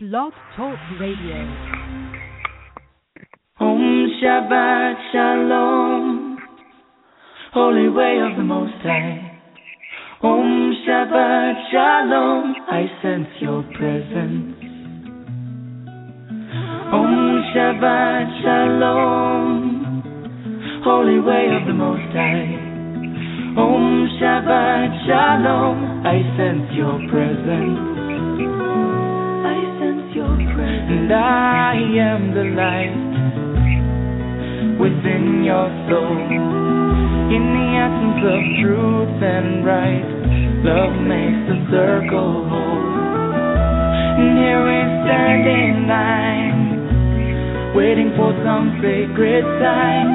Blog Talk Radio. Om Shabbat Shalom, Holy Way of the Most High. Om Shabbat Shalom, I sense your presence. Om Shabbat Shalom, Holy Way of the Most High. Om Shabbat Shalom, I sense your presence. And I am the light within your soul. In the essence of truth and right, love makes the circle whole. And here we stand in line, waiting for some sacred sign.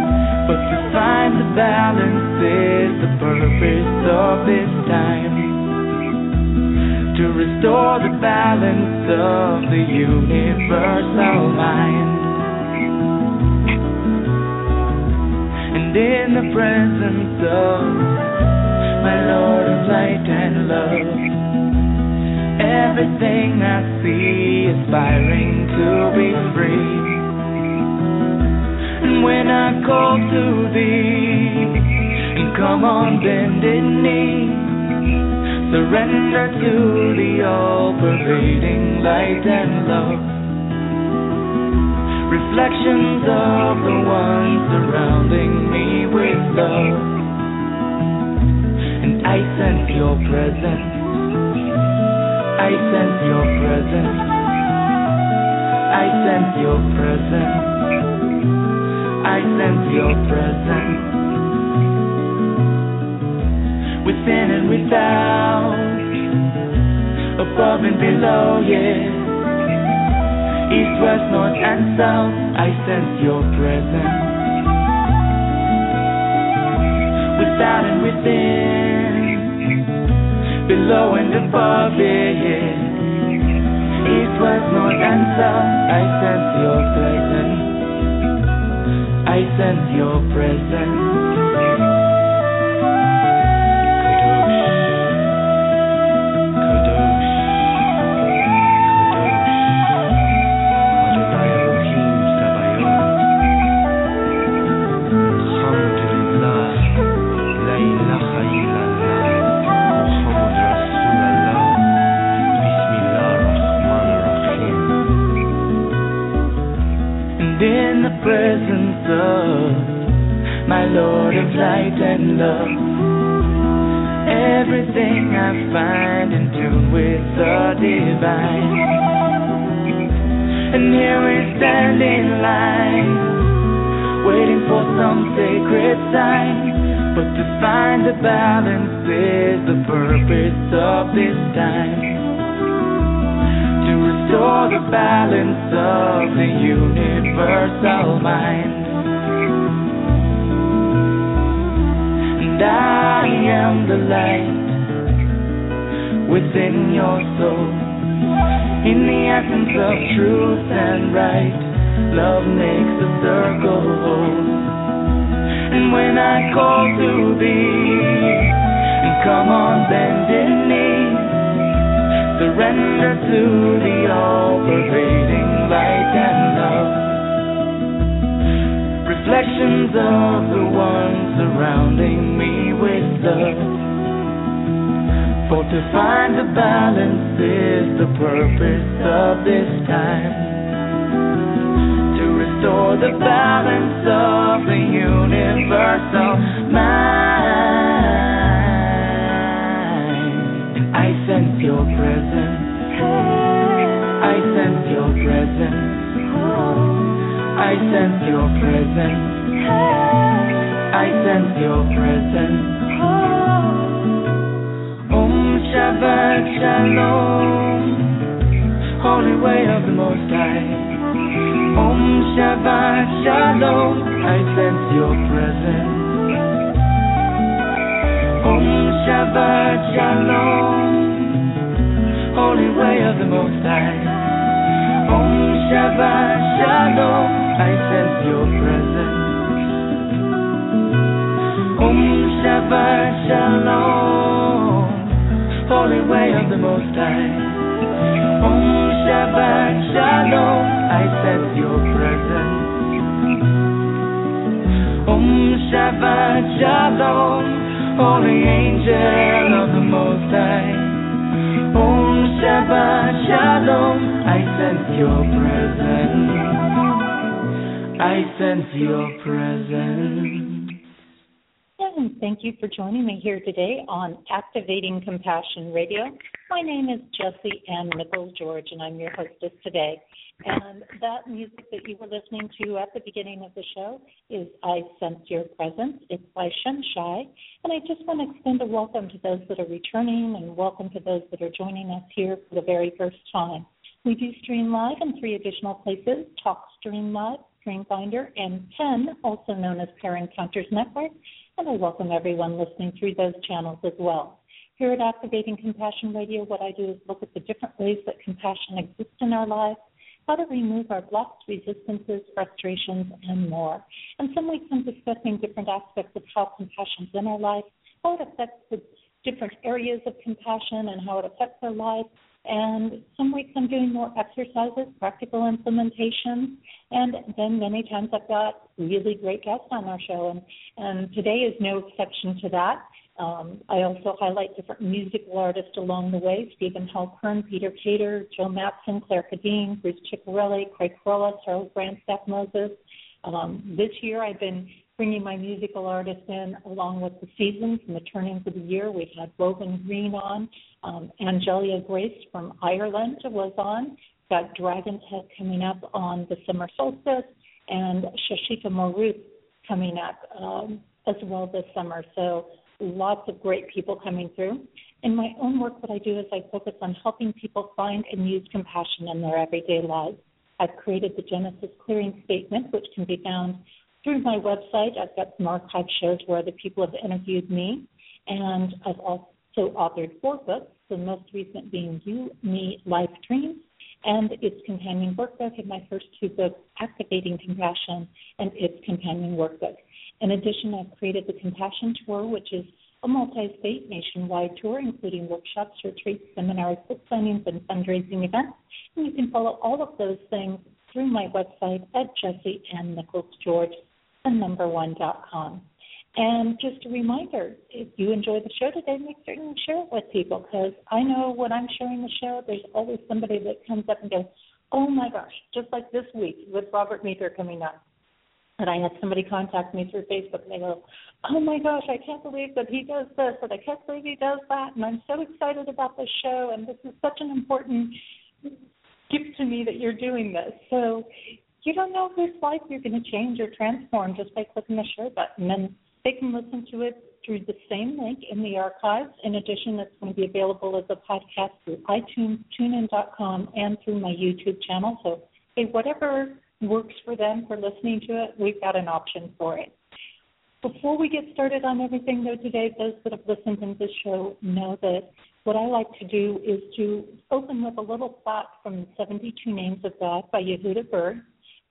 But to find the balance is the purpose of this time. To restore the balance of the universal mind. And in the presence of my Lord of light and love, everything I see aspiring to be free. And when I call to thee, and come on bended knee, surrender to the all-pervading light and love. Reflections of the one surrounding me with love. And I sense your presence. I sense your presence. I sense your presence. I sense your presence. Within and without, above and below, yeah. East, west, north, and south, I sense your presence. Without and within, below and above, yeah, yeah. East, west, north, and south, I sense your presence. I sense your presence. Lord of light and love, everything I find in tune with the divine. And here we stand in line, waiting for some sacred sign. But to find the balance is the purpose of this time to restore the balance of the universal mind. I am the light within your soul. In the essence of truth and right, love makes the circle whole. And when I call to thee, and come on bended knee, surrender to the all-pervading light and love. Reflections of the surrounding me with love. For to find the balance is the purpose of this time. To restore the balance of the universal mind. I sense your presence. I sense your presence. I sense your presence. I sense your presence. Oh, Om Shabbat Shalom, Holy Way of the Most High. Om Shabbat Shalom, I sense your presence. Om Shabbat Shalom, Holy Way of the Most High. Om Shabbat Shalom, I sense your presence. Om Shabbat Shalom, Holy Way of the Most High. Om Shabbat Shalom, I sense your presence. Om Shabbat Shalom, Holy Angel of the Most High. Om Shabbat Shalom, I sense your presence. I sense your presence. Thank you for joining me here today on Activating Compassion Radio. My name is Jesse Ann Nichols George, and I'm your hostess today. And that music that you were listening to at the beginning of the show is I Sense Your Presence. It's by Shai. And I just want to extend a welcome to those that are returning and welcome to those that are joining us here for the very first time. We do stream live in three additional places TalkStream Live, Streamfinder, and PEN, also known as Pair Encounters Network and I welcome everyone listening through those channels as well. Here at Activating Compassion Radio, what I do is look at the different ways that compassion exists in our lives, how to remove our blocks, resistances, frustrations, and more. And some weeks I'm discussing different aspects of how compassion compassion's in our life, how it affects the different areas of compassion and how it affects our lives, and some weeks I'm doing more exercises, practical implementations, and then many times I've got really great guests on our show, and, and today is no exception to that. Um, I also highlight different musical artists along the way: Steven Halpern, Peter Kater, Joe Matson, Clare Hedin, Bruce Ciccarelli, Craig Corliss, Harold Grandstaff Moses. Um, this year I've been bringing my musical artists in along with the seasons and the turnings of the year. We've had Woven Green on, um, Angelia Grace from Ireland was on, got Dragon's Head coming up on the summer solstice, and Shashika Moruth coming up um, as well this summer. So lots of great people coming through. In my own work, what I do is I focus on helping people find and use compassion in their everyday lives. I've created the Genesis Clearing Statement, which can be found through my website. I've got some archive shows where other people have interviewed me, and I've also authored four books, the most recent being You, Me, Life Dreams, and its companion workbook, and my first two books, Activating Compassion and its companion workbook. In addition, I've created the Compassion Tour, which is a multi-state nationwide tour, including workshops, retreats, seminars, book signings, and fundraising events. And you can follow all of those things through my website at Jesse Ann Nichols George and number one.com. And just a reminder, if you enjoy the show today, make certain you share it with people because I know when I'm sharing the show, there's always somebody that comes up and goes, oh my gosh, just like this week with Robert Mather coming up. And I had somebody contact me through Facebook and they go, oh my gosh, I can't believe that he does this and I can't believe he does that. And I'm so excited about this show and this is such an important gift to me that you're doing this. So you don't know whose life you're going to change or transform just by clicking the share button. And they can listen to it through the same link in the archives. In addition, it's going to be available as a podcast through iTunes, TuneIn.com, and through my YouTube channel. So, hey, whatever works for them for listening to it, we've got an option for it. Before we get started on everything, though, today, those that have listened to this show know that what I like to do is to open with a little thought from 72 Names of God by Yehuda Berg.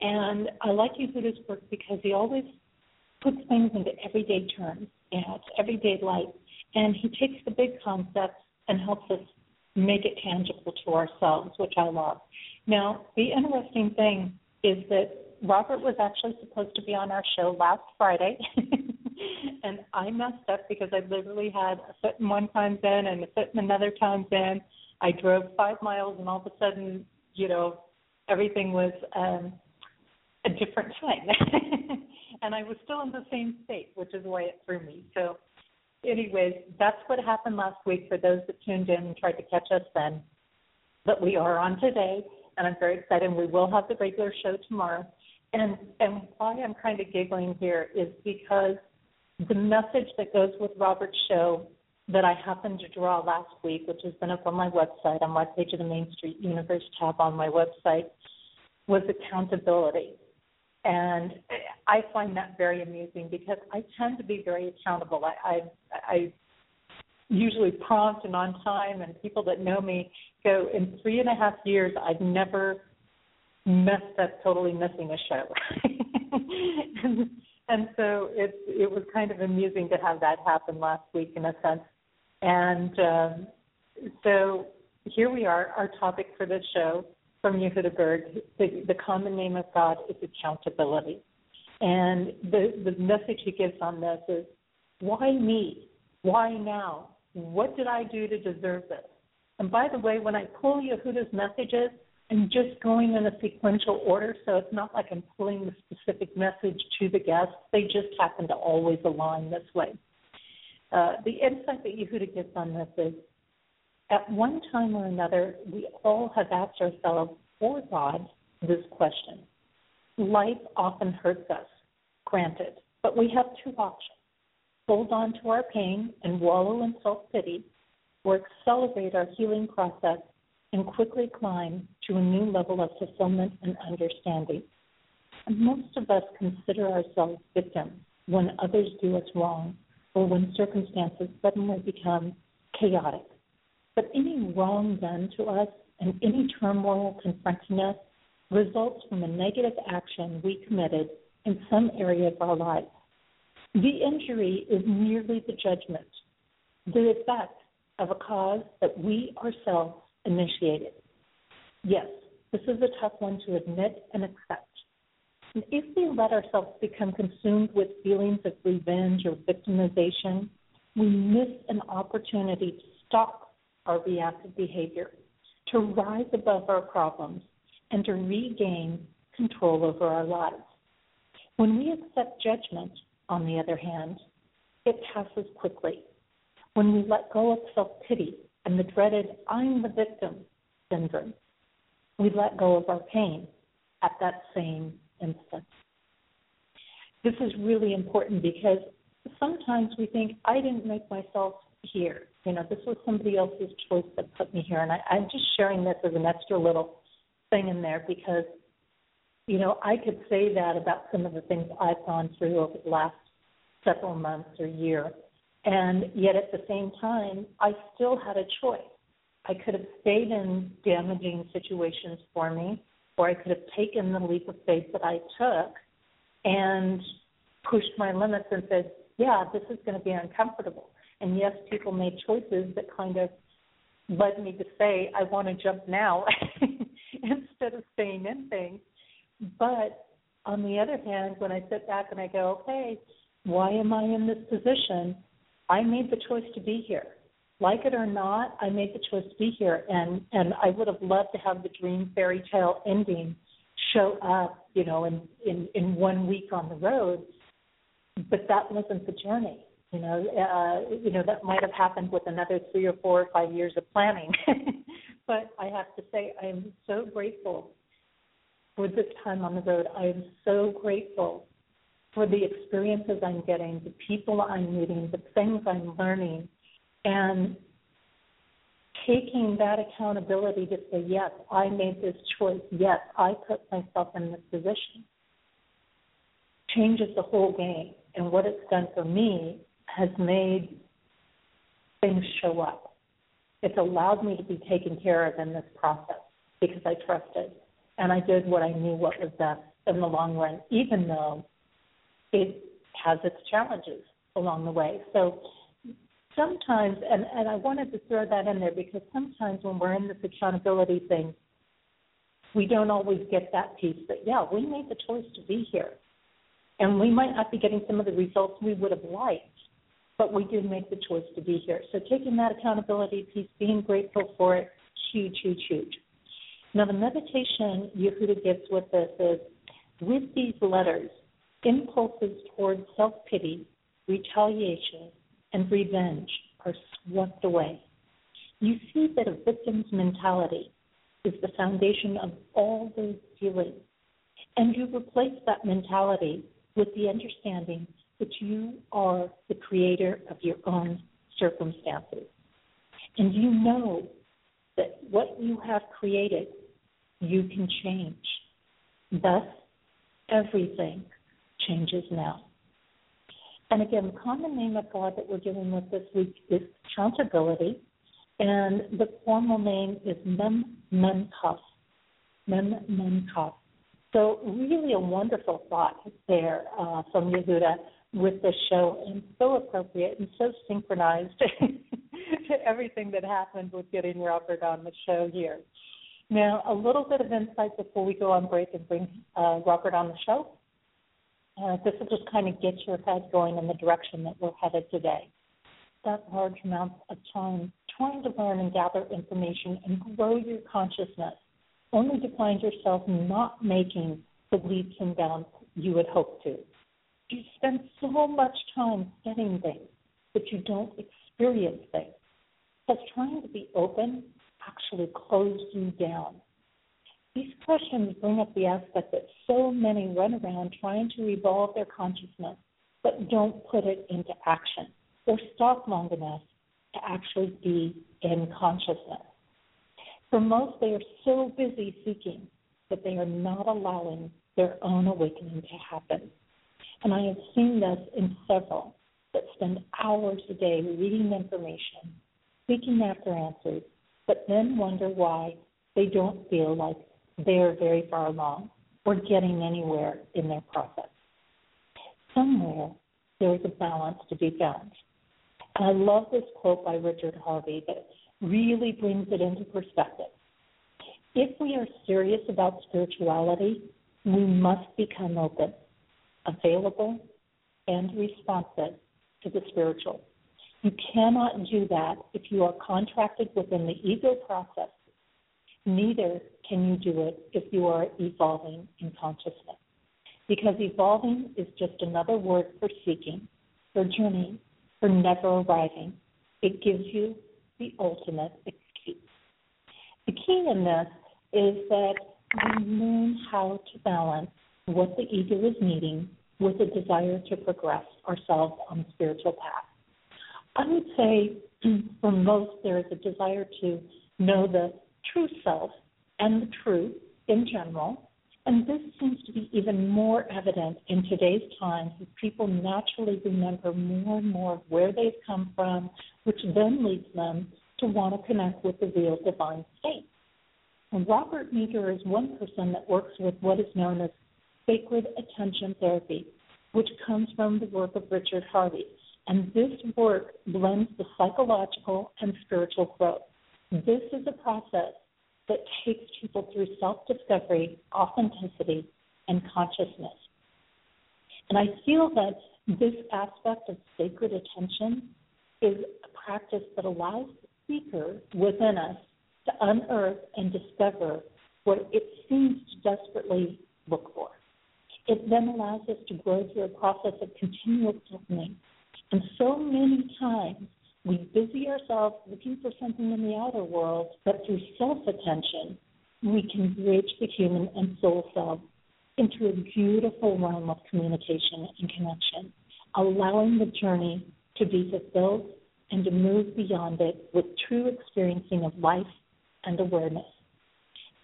And I like Yehuda's work because he always puts things into everyday terms, you know, it's everyday life. And he takes the big concepts and helps us make it tangible to ourselves, which I love. Now, the interesting thing is that Robert was actually supposed to be on our show last Friday, and I messed up because I literally had a foot in one time's in and a foot in another time's in. I drove five miles, and all of a sudden, you know, everything was um, a different time. and I was still in the same state, which is why it threw me. So, anyways, that's what happened last week for those that tuned in and tried to catch us then. But we are on today, and I'm very excited. We will have the regular show tomorrow. And and why I'm kind of giggling here is because the message that goes with Robert's show that I happened to draw last week, which has been up on my website, on my page of the Main Street Universe tab on my website, was accountability. And I find that very amusing because I tend to be very accountable. I, I, I usually prompt and on time, and people that know me go, in three and a half years, I've never messed up totally missing a show. and, and so it it was kind of amusing to have that happen last week in a sense. And um, so here we are. Our topic for this show from Yehuda Berg, the, the common name of God is accountability. And the, the message he gives on this is why me? Why now? What did I do to deserve this? And by the way, when I pull Yehuda's messages, I'm just going in a sequential order, so it's not like I'm pulling the specific message to the guest. They just happen to always align this way. Uh, the insight that Yehuda gives on this is at one time or another, we all have asked ourselves or God this question. Life often hurts us, granted, but we have two options hold on to our pain and wallow in self pity, or accelerate our healing process and quickly climb to a new level of fulfillment and understanding. And most of us consider ourselves victims when others do us wrong or when circumstances suddenly become chaotic. But any wrong done to us and any turmoil confronting us results from a negative action we committed in some area of our life. The injury is merely the judgment, the effect of a cause that we ourselves initiated. Yes, this is a tough one to admit and accept. And if we let ourselves become consumed with feelings of revenge or victimization, we miss an opportunity to stop our reactive behavior, to rise above our problems, and to regain control over our lives. When we accept judgment, on the other hand, it passes quickly. When we let go of self pity and the dreaded I'm the victim syndrome, we let go of our pain at that same instant. This is really important because sometimes we think, I didn't make myself here. You know, this was somebody else's choice that put me here. And I, I'm just sharing this as an extra little thing in there because, you know, I could say that about some of the things I've gone through over the last several months or year. And yet at the same time, I still had a choice. I could have stayed in damaging situations for me, or I could have taken the leap of faith that I took and pushed my limits and said, yeah, this is going to be uncomfortable. And yes, people made choices that kind of led me to say, I want to jump now instead of staying in things. But on the other hand, when I sit back and I go, okay, why am I in this position? I made the choice to be here. Like it or not, I made the choice to be here, and and I would have loved to have the dream fairy tale ending show up, you know, in in in one week on the road. But that wasn't the journey. You know, uh, you know that might have happened with another three or four or five years of planning. but I have to say, I am so grateful for this time on the road. I am so grateful for the experiences I'm getting, the people I'm meeting, the things I'm learning, and taking that accountability to say, yes, I made this choice. Yes, I put myself in this position changes the whole game. And what it's done for me has made things show up. It's allowed me to be taken care of in this process because I trusted and I did what I knew what was best in the long run, even though it has its challenges along the way. So sometimes, and, and I wanted to throw that in there because sometimes when we're in this accountability thing, we don't always get that piece that, yeah, we made the choice to be here. And we might not be getting some of the results we would have liked, but we do make the choice to be here. So taking that accountability piece, being grateful for it, huge, huge, huge. Now, the meditation Yehuda gives with this is with these letters, impulses towards self pity, retaliation, and revenge are swept away. You see that a victim's mentality is the foundation of all those feelings, and you replace that mentality with the understanding that you are the creator of your own circumstances. And you know that what you have created, you can change. Thus, everything changes now. And again, the common name of God that we're dealing with this week is accountability, and the formal name is Mem Memkaf. Mem Memkaf. So really a wonderful thought there uh, from Yehuda with this show, and so appropriate and so synchronized to everything that happened with getting Robert on the show here. Now, a little bit of insight before we go on break and bring uh, Robert on the show. Uh, this will just kind of get your head going in the direction that we're headed today. That large amount of time trying to learn and gather information and grow your consciousness, only to find yourself not making the leaps and bounds you had hoped to. You spend so much time studying things, but you don't experience things. Because trying to be open actually closes you down? These questions bring up the aspect that so many run around trying to evolve their consciousness, but don't put it into action or stop long enough to actually be in consciousness. For most, they are so busy seeking that they are not allowing their own awakening to happen. And I have seen this in several that spend hours a day reading information, seeking after answers, but then wonder why they don't feel like they're very far along or getting anywhere in their process. Somewhere there is a balance to be found. And I love this quote by Richard Harvey that really brings it into perspective. If we are serious about spirituality, we must become open, available, and responsive to the spiritual. You cannot do that if you are contracted within the ego process. Neither can you do it if you are evolving in consciousness. Because evolving is just another word for seeking, for journeying, for never arriving. It gives you the ultimate excuse. The key in this is that we learn how to balance what the ego is needing with a desire to progress ourselves on the spiritual path. I would say for most, there is a desire to know the true self and the truth in general. And this seems to be even more evident in today's times as people naturally remember more and more where they've come from, which then leads them to want to connect with the real divine state. And Robert Meagher is one person that works with what is known as sacred attention therapy, which comes from the work of Richard Harvey. And this work blends the psychological and spiritual growth. This is a process that takes people through self discovery, authenticity, and consciousness. And I feel that this aspect of sacred attention is a practice that allows the seeker within us to unearth and discover what it seems to desperately look for. It then allows us to grow through a process of continuous listening and so many times we busy ourselves looking for something in the outer world, but through self attention, we can bridge the human and soul self into a beautiful realm of communication and connection, allowing the journey to be fulfilled and to move beyond it with true experiencing of life and awareness.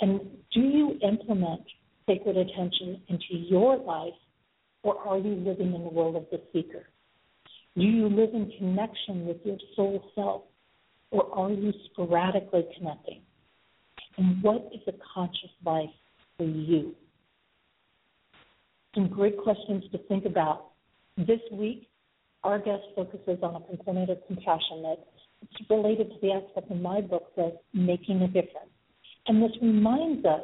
And do you implement sacred attention into your life, or are you living in the world of the seeker? Do you live in connection with your soul self, or are you sporadically connecting? And what is a conscious life for you? Some great questions to think about. This week, our guest focuses on a component of compassion that's related to the aspect in my book of making a difference. And this reminds us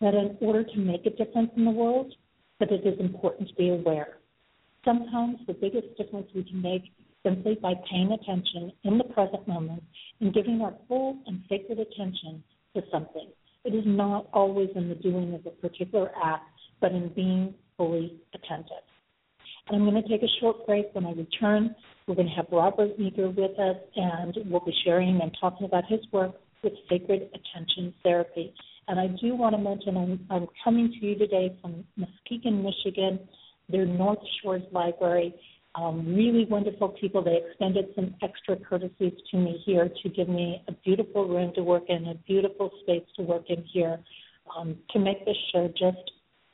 that in order to make a difference in the world, that it is important to be aware sometimes the biggest difference we can make simply by paying attention in the present moment and giving our full and sacred attention to something. It is not always in the doing of a particular act, but in being fully attentive. And I'm going to take a short break. When I return, we're going to have Robert Meagher with us, and we'll be sharing and talking about his work with sacred attention therapy. And I do want to mention I'm, I'm coming to you today from Muskegon, Michigan their North Shores Library. Um, really wonderful people. They extended some extra courtesies to me here to give me a beautiful room to work in, a beautiful space to work in here um, to make this show just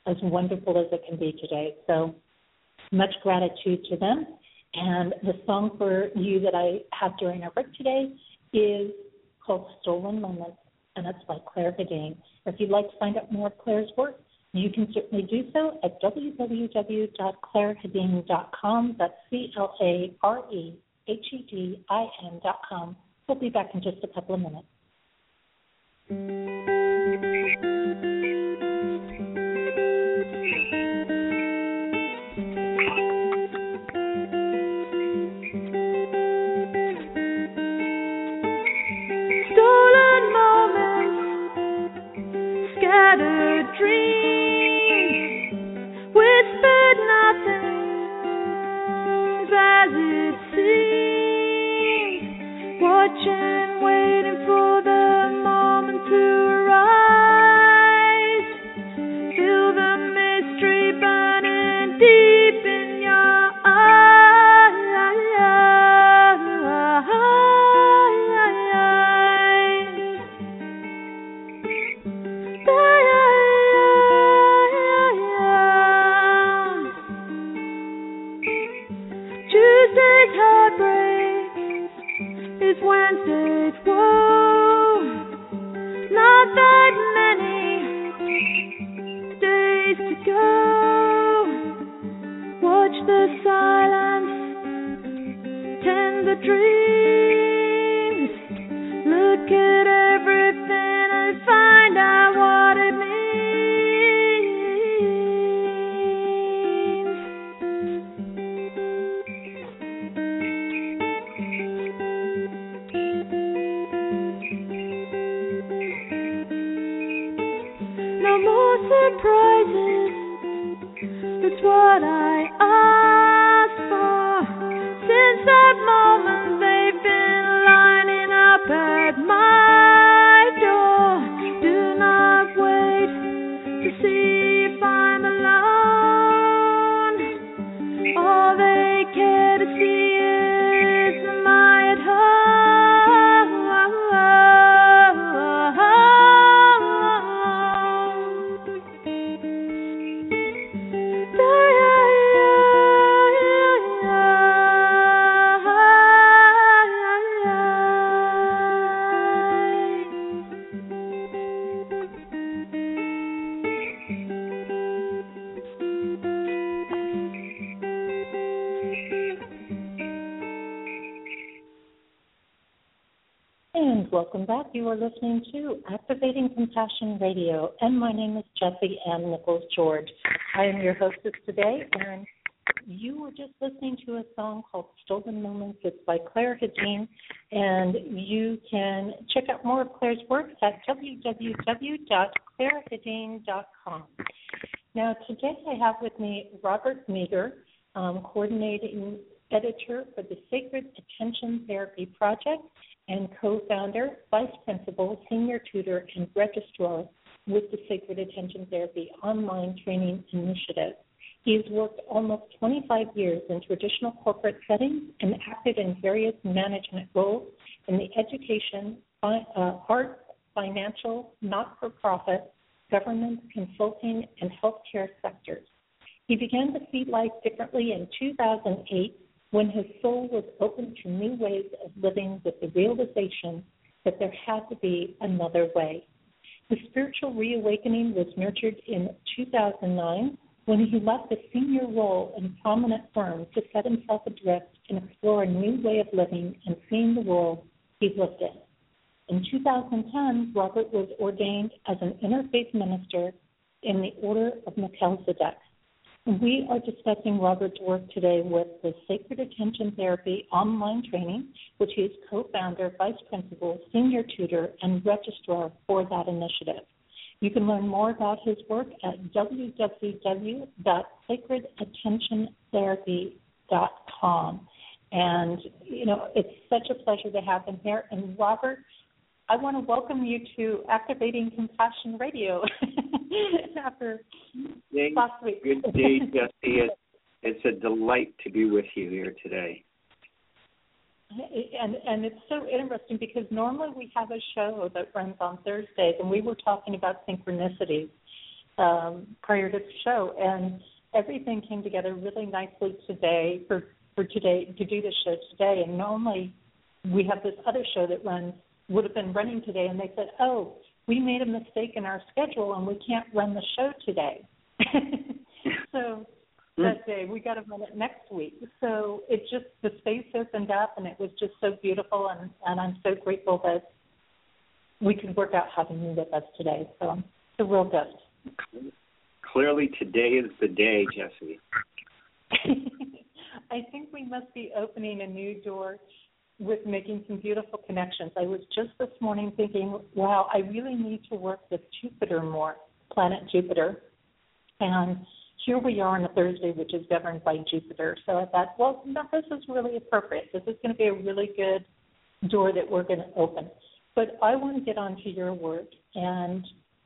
as wonderful as it can be today. So much gratitude to them. And the song for you that I have during our break today is called Stolen Moments, and it's by Clare Hedin. If you'd like to find out more of Clare's work, you can certainly do so at www.clarehedin.com. That's C L A R E H E D I N.com. We'll be back in just a couple of minutes. Welcome back. Are listening to Activating Compassion Radio, and my name is Jesse Ann Nichols George. I am your hostess today, and you were just listening to a song called Stolen Moments. It's by Clare Hedin, and you can check out more of Clare's work at www.clarehedin.com. Now, today I have with me Robert Meagher, um, coordinating editor for the Sacred Attention Therapy Project and co-founder, vice principal, senior tutor, and registrar with the Sacred Attention Therapy online training initiative. He has worked almost 25 years in traditional corporate settings and acted in various management roles in the education, uh, art, financial, not-for-profit, government, consulting, and healthcare sectors. He began to see life differently in 2008 when his soul was open to new ways of living with the realization that there had to be another way. His spiritual reawakening was nurtured in 2009 when he left a senior role in a prominent firm to set himself adrift and explore a new way of living and seeing the world he lived in. In 2010, Robert was ordained as an interfaith minister in the Order of Melchizedek. We are discussing Robert's work today with the Sacred Attention Therapy online training, which he is co founder, vice principal, senior tutor, and registrar for that initiative. You can learn more about his work at www.sacredattentiontherapy.com. And, you know, it's such a pleasure to have him here. And, Robert, I want to welcome you to Activating Compassion Radio after last week. Good day, Jesse. It's, it's a delight to be with you here today. And and it's so interesting because normally we have a show that runs on Thursdays, and we were talking about synchronicities um, prior to the show, and everything came together really nicely today for for today to do the show today. And normally we have this other show that runs would have been running today, and they said, "Oh, we made a mistake in our schedule, and we can't run the show today." so hmm. that day we got to run it next week. So it just the space opened up, and it was just so beautiful, and and I'm so grateful that we could work out having you with us today. So it's a real gift. Clearly, today is the day, Jesse. I think we must be opening a new door with making some beautiful connections. I was just this morning thinking, wow, I really need to work with Jupiter more, planet Jupiter. And here we are on a Thursday, which is governed by Jupiter. So I thought, well, no, this is really appropriate. This is going to be a really good door that we're going to open. But I want to get on to your work, and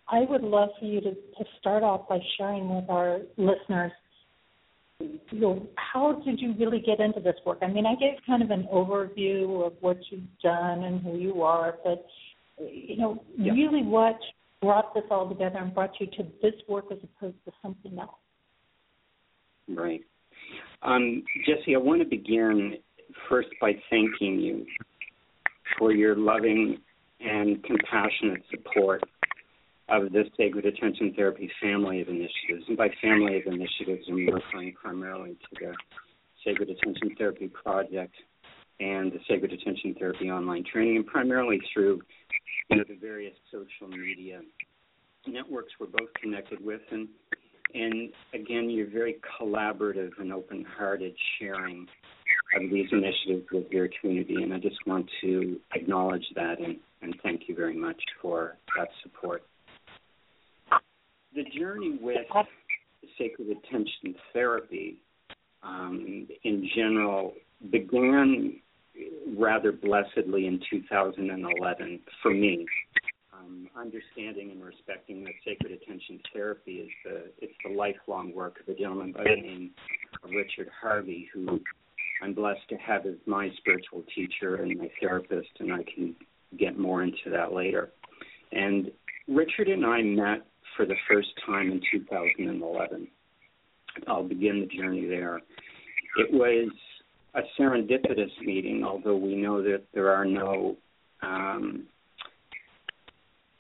I would love for you to, to start off by sharing with our listeners you know, how did you really get into this work? I mean, I gave kind of an overview of what you've done and who you are, but you know, yeah. really what brought this all together and brought you to this work as opposed to something else? Right. Um, Jesse, I want to begin first by thanking you for your loving and compassionate support of the Sacred Attention Therapy family of initiatives. And by family of initiatives, I'm referring primarily to the Sacred Attention Therapy Project and the Sacred Attention Therapy online training, and primarily through you know, the various social media networks we're both connected with. And, and again, you're very collaborative and open hearted sharing of these initiatives with your community. And I just want to acknowledge that and, and thank you very much for that support the journey with sacred attention therapy um, in general began rather blessedly in 2011 for me. Um, understanding and respecting that sacred attention therapy is the it's the lifelong work of a gentleman by the name of Richard Harvey, who I'm blessed to have as my spiritual teacher and my therapist, and I can get more into that later. And Richard and I met for the first time in 2011. I'll begin the journey there. It was a serendipitous meeting, although we know that there are no um,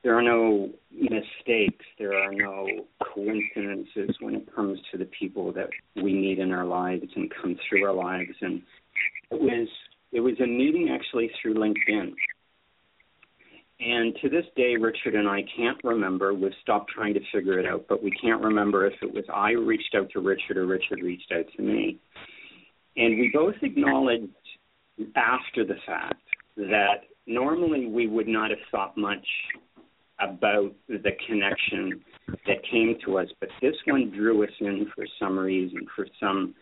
there are no mistakes, there are no coincidences when it comes to the people that we meet in our lives and come through our lives. And it was it was a meeting actually through LinkedIn. And to this day, Richard and I can't remember. We've stopped trying to figure it out, but we can't remember if it was I reached out to Richard or Richard reached out to me. And we both acknowledged after the fact that normally we would not have thought much about the connection that came to us, but this one drew us in for some reason, for some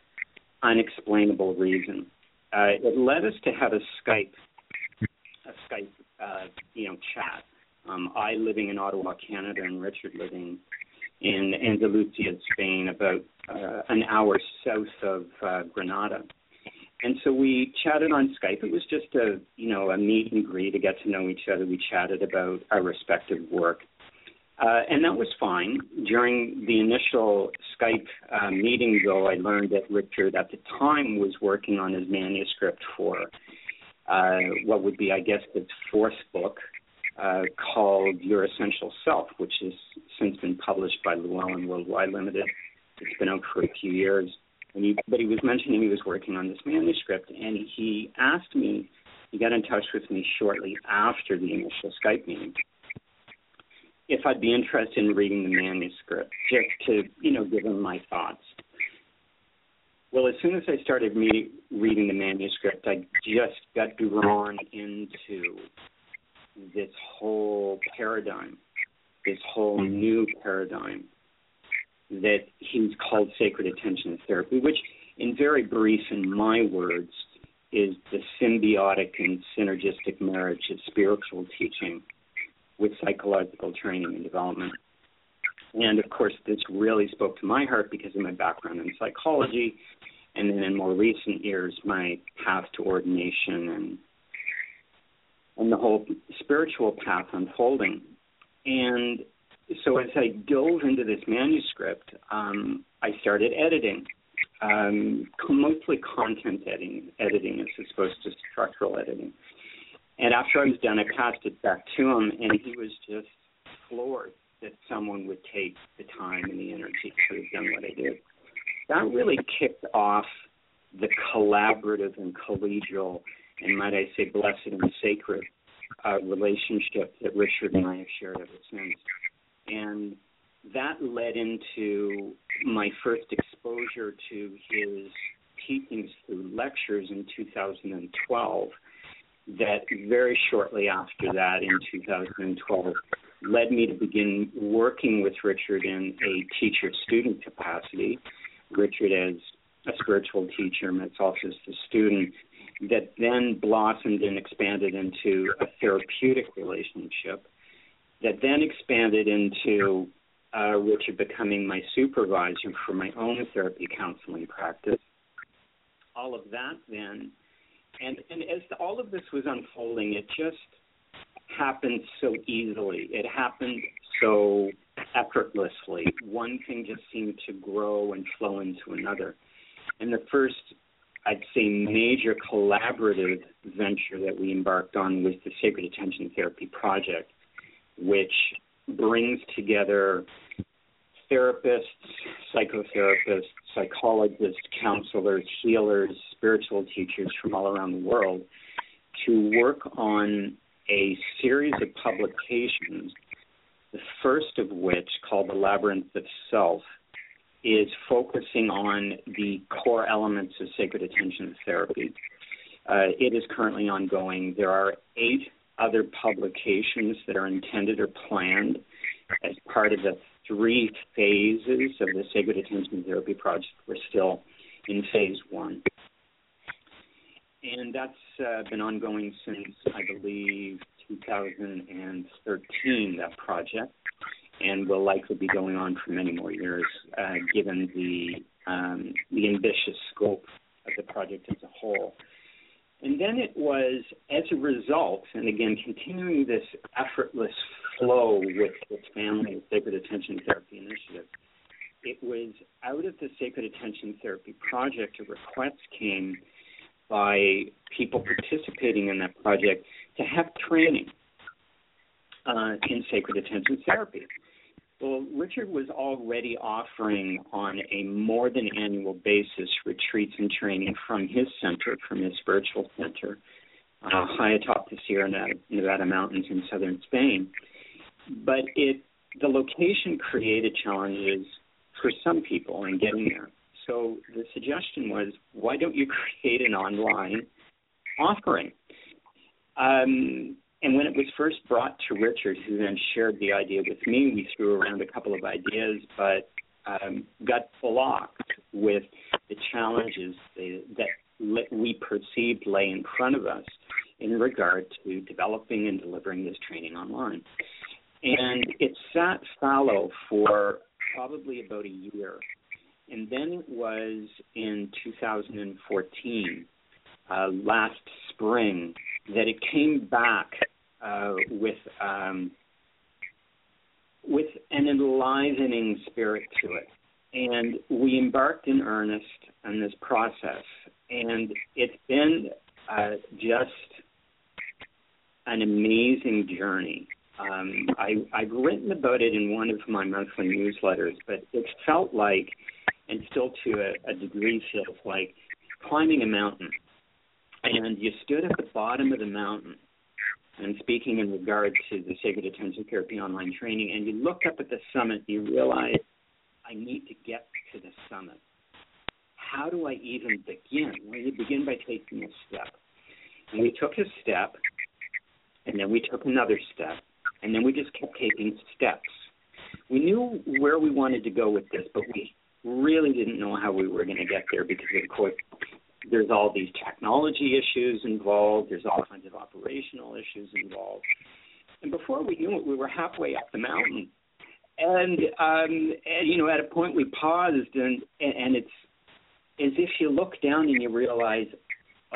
unexplainable reason. Uh, it led us to have a Skype, a Skype uh, you know chat. Um, I living in Ottawa, Canada, and Richard living in Andalusia, Spain, about uh, an hour south of uh, Granada. And so we chatted on Skype. It was just a you know a meet and greet to get to know each other. We chatted about our respective work. Uh, and that was fine. During the initial Skype uh, meeting, though, I learned that Richard at the time was working on his manuscript for uh, what would be, I guess, the fourth book uh, called Your Essential Self, which has since been published by Llewellyn Worldwide Limited. It's been out for a few years. And he, but he was mentioning he was working on this manuscript, and he asked me, he got in touch with me shortly after the initial Skype meeting, if I'd be interested in reading the manuscript, just to, you know, give him my thoughts. Well, as soon as I started me reading the manuscript, I just got drawn into this whole paradigm, this whole mm-hmm. new paradigm that he's called sacred attention therapy, which, in very brief, in my words, is the symbiotic and synergistic marriage of spiritual teaching with psychological training and development. And of course, this really spoke to my heart because of my background in psychology and then in more recent years, my path to ordination and and the whole spiritual path unfolding. And so as I dove into this manuscript, um, I started editing, um, mostly content editing, editing as opposed to structural editing. And after I was done, I passed it back to him, and he was just floored that someone would take the time and the energy to have done what I did that really kicked off the collaborative and collegial, and might I say blessed and sacred uh, relationship that Richard and I have shared ever since. And that led into my first exposure to his teachings through lectures in 2012 that very shortly after that in 2012 led me to begin working with Richard in a teacher student capacity. Richard as a spiritual teacher, myself as the student, that then blossomed and expanded into a therapeutic relationship, that then expanded into uh, Richard becoming my supervisor for my own therapy counseling practice. All of that then, and and as all of this was unfolding, it just happened so easily. It happened so effortlessly. One thing just seemed to grow and flow into another. And the first, I'd say, major collaborative venture that we embarked on was the Sacred Attention Therapy Project, which brings together therapists, psychotherapists, psychologists, counselors, healers, spiritual teachers from all around the world to work on a series of publications, the first of which, called The Labyrinth of Self, is focusing on the core elements of sacred attention therapy. Uh, it is currently ongoing. There are eight other publications that are intended or planned as part of the three phases of the Sacred Attention Therapy Project. We're still in phase one. And that's uh, been ongoing since, I believe, 2013, that project, and will likely be going on for many more years, uh, given the, um, the ambitious scope of the project as a whole. And then it was as a result, and again, continuing this effortless flow with the family Sacred Attention Therapy Initiative, it was out of the Sacred Attention Therapy Project, a request came by people participating in that project to have training uh, in sacred attention therapy. Well, Richard was already offering on a more than annual basis retreats and training from his center, from his spiritual center, uh, high atop the Sierra Nevada mountains in southern Spain. But it the location created challenges for some people in getting there. So the suggestion was, why don't you create an online offering? Um, and when it was first brought to Richard, who then shared the idea with me, we threw around a couple of ideas, but um, got blocked with the challenges that we perceived lay in front of us in regard to developing and delivering this training online. And it sat fallow for probably about a year. And then it was in 2014, uh, last spring, that it came back uh, with um, with an enlivening spirit to it. And we embarked in earnest on this process, and it's been uh, just an amazing journey. Um, I, I've written about it in one of my monthly newsletters, but it felt like, and still to a, a degree feels like, climbing a mountain. And you stood at the bottom of the mountain, and speaking in regard to the Sacred Attention Therapy online training, and you look up at the summit, you realize, I need to get to the summit. How do I even begin? Well, you begin by taking a step. And we took a step, and then we took another step, and then we just kept taking steps. We knew where we wanted to go with this, but we really didn't know how we were going to get there because, of course, there's all these technology issues involved, there's all kinds of operational issues involved. And before we knew it, we were halfway up the mountain. And, um, and you know, at a point we paused, and, and it's as if you look down and you realize,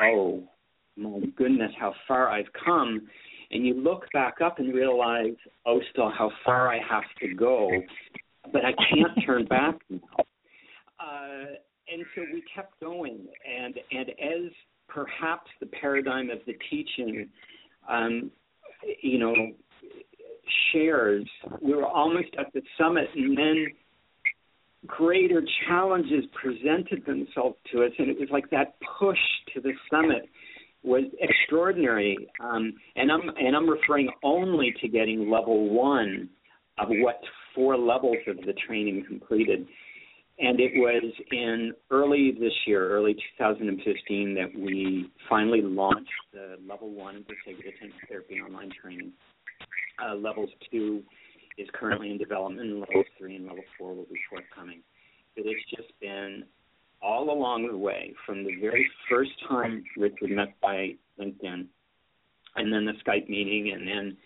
oh, my goodness, how far I've come. And you look back up and realize, oh, still how far I have to go, but I can't turn back now. Uh, and so we kept going, and and as perhaps the paradigm of the teaching, um, you know, shares, we were almost at the summit, and then greater challenges presented themselves to us, and it was like that push to the summit was extraordinary. Um, and I'm and I'm referring only to getting level one of what four levels of the training completed. And it was in early this year, early 2015, that we finally launched the level one of the sacred attention therapy online training. Uh, levels two is currently in development, and level three and level four will be forthcoming. But it's just been all along the way, from the very first time Richard met by LinkedIn, and then the Skype meeting, and then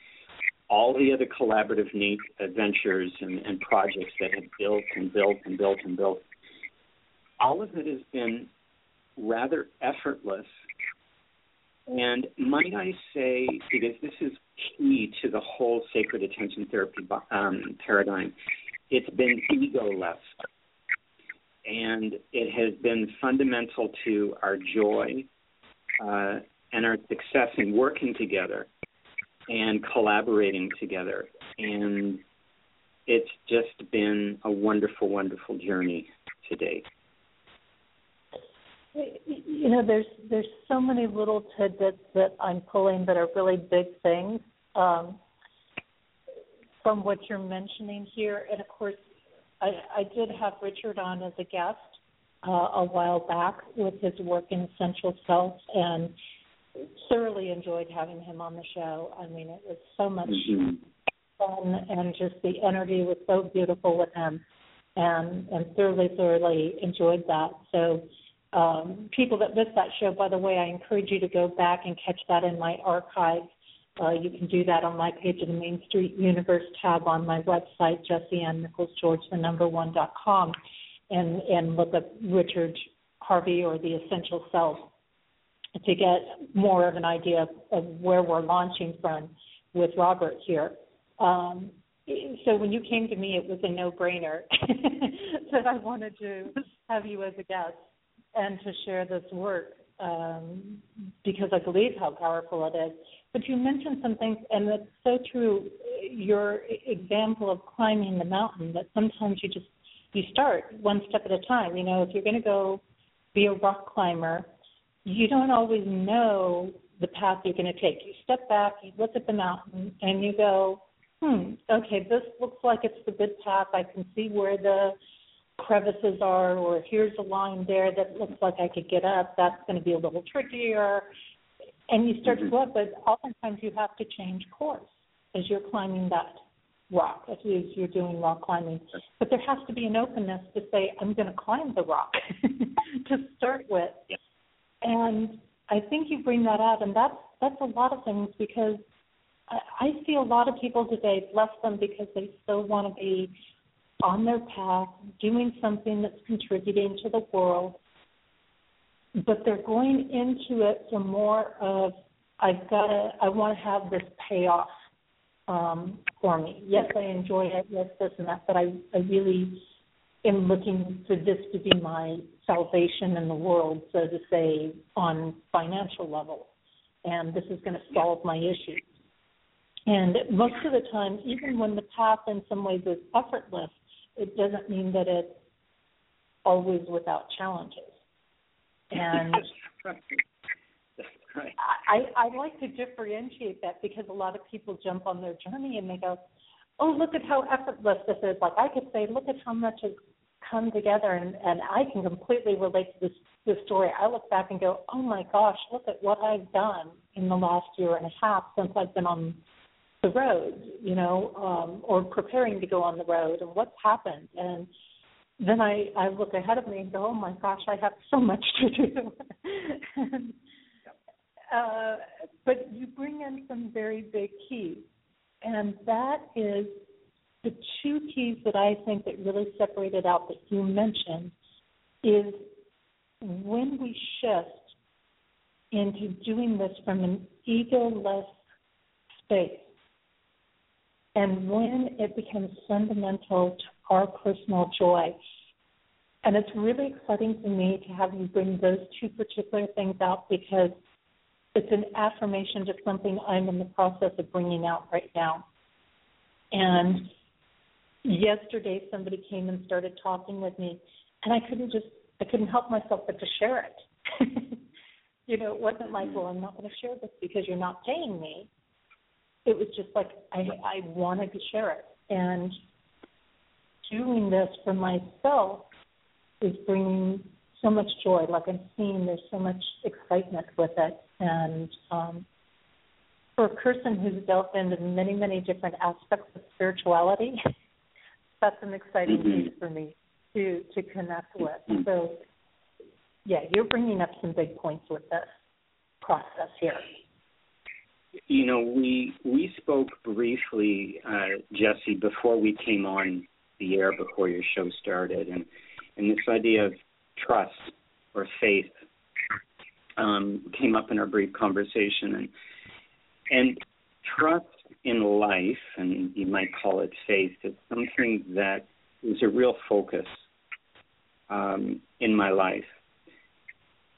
all the other collaborative neat adventures and, and projects that have built and built and built and built. All of it has been rather effortless. And might I say, because this is key to the whole sacred attention therapy um, paradigm, it's been egoless and it has been fundamental to our joy uh, and our success in working together and collaborating together. And it's just been a wonderful, wonderful journey to date. You know, there's there's so many little tidbits that I'm pulling that are really big things um, from what you're mentioning here, and of course, I, I did have Richard on as a guest uh, a while back with his work in Essential Self, and thoroughly enjoyed having him on the show. I mean, it was so much mm-hmm. fun, and just the energy was so beautiful with him, and and thoroughly, thoroughly enjoyed that. So. Um, people that missed that show, by the way, I encourage you to go back and catch that in my archive uh, you can do that on my page of the Main Street Universe tab on my website, Jesse Ann Nichols George, the number one dot com, and and look up Richard Harvey or the Essential Self to get more of an idea of, where we're launching from with Robert here. Um, so when you came to me, it was a no-brainer that I wanted to have you as a guest and to share this work um, because I believe how powerful it is. But you mentioned some things, and that's so true. Your example of climbing the mountain, that sometimes you just you start one step at a time. You know, if you're going to go be a rock climber, you don't always know the path you're going to take. You step back, you look at the mountain, and you go, hmm, okay, this looks like it's the good path. I can see where the crevices are, or here's a line there that looks like I could get up. That's going to be a little trickier and you start mm-hmm. to look, but oftentimes you have to change course as you're climbing that rock, as you're doing rock climbing. But there has to be an openness to say, I'm going to climb the rock to start with. And I think you bring that out, and that's that's a lot of things because I, I see a lot of people today bless them because they still want to be on their path, doing something that's contributing to the world, but they're going into it for more of I've got to I want to have this payoff um, for me. Yes, I enjoy it. Yes, this and that, but I I really am looking for this to be my salvation in the world, so to say, on financial level, and this is going to solve my issues. And most of the time, even when the path in some ways is effortless, it doesn't mean that it's always without challenges. And right. I, I like to differentiate that because a lot of people jump on their journey and they go, Oh, look at how effortless this is. Like I could say, look at how much has come together and, and I can completely relate to this this story. I look back and go, Oh my gosh, look at what I've done in the last year and a half since I've been on the road, you know, um, or preparing to go on the road and what's happened and then I, I look ahead of me and go, oh my gosh, I have so much to do. and, uh, but you bring in some very big keys, and that is the two keys that I think that really separated out that you mentioned is when we shift into doing this from an egoless space and when it becomes fundamental to our personal joy. And it's really exciting to me to have you bring those two particular things out because it's an affirmation to something I'm in the process of bringing out right now. And yesterday, somebody came and started talking with me, and I couldn't just I couldn't help myself but to share it. You know, it wasn't like, well, I'm not going to share this because you're not paying me. It was just like I I wanted to share it, and doing this for myself is bringing so much joy. Like I'm seeing, there's so much excitement with it, and um, for a person who's delved into many, many different aspects of spirituality, that's an exciting mm-hmm. piece for me to to connect with. Mm-hmm. So, yeah, you're bringing up some big points with this process here. You know, we we spoke briefly, uh, Jesse, before we came on the air, before your show started, and and this idea of trust or faith um, came up in our brief conversation, and and trust in life, and you might call it faith, is something that is a real focus um, in my life.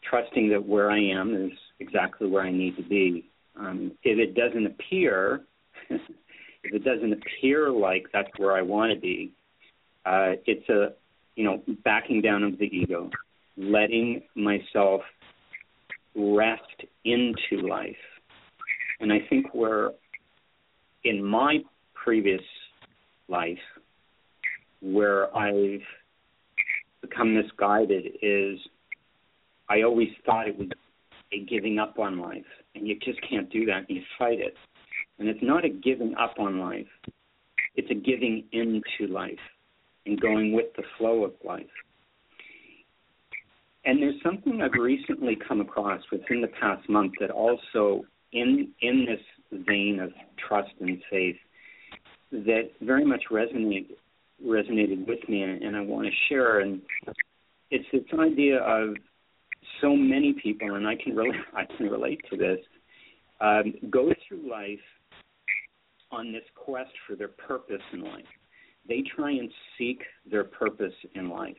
Trusting that where I am is exactly where I need to be. Um, if it doesn't appear, if it doesn't appear like that's where I want to be, uh, it's a you know backing down of the ego, letting myself rest into life and I think where in my previous life, where I've become misguided is I always thought it was a giving up on life. And you just can't do that. You fight it. And it's not a giving up on life, it's a giving into life and going with the flow of life. And there's something I've recently come across within the past month that also in in this vein of trust and faith that very much resonated resonated with me and, I want to share and it's this idea of so many people and I can relate I can relate to this um, go through life on this quest for their purpose in life. They try and seek their purpose in life.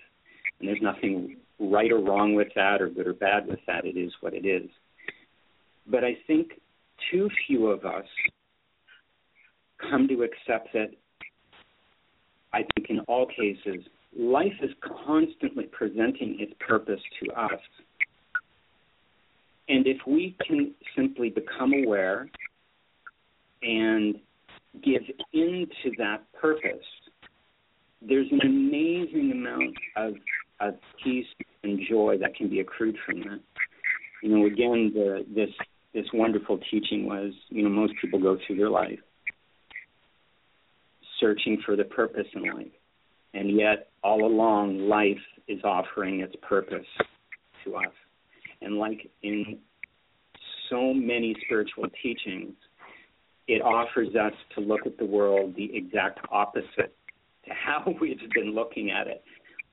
And there's nothing right or wrong with that or good or bad with that. It is what it is. But I think too few of us come to accept that, I think in all cases, life is constantly presenting its purpose to us. And if we can simply become aware and give into that purpose, there's an amazing amount of, of peace and joy that can be accrued from that. You know, again, the, this this wonderful teaching was, you know, most people go through their life searching for the purpose in life. And yet, all along, life is offering its purpose to us. And like in so many spiritual teachings, it offers us to look at the world the exact opposite to how we've been looking at it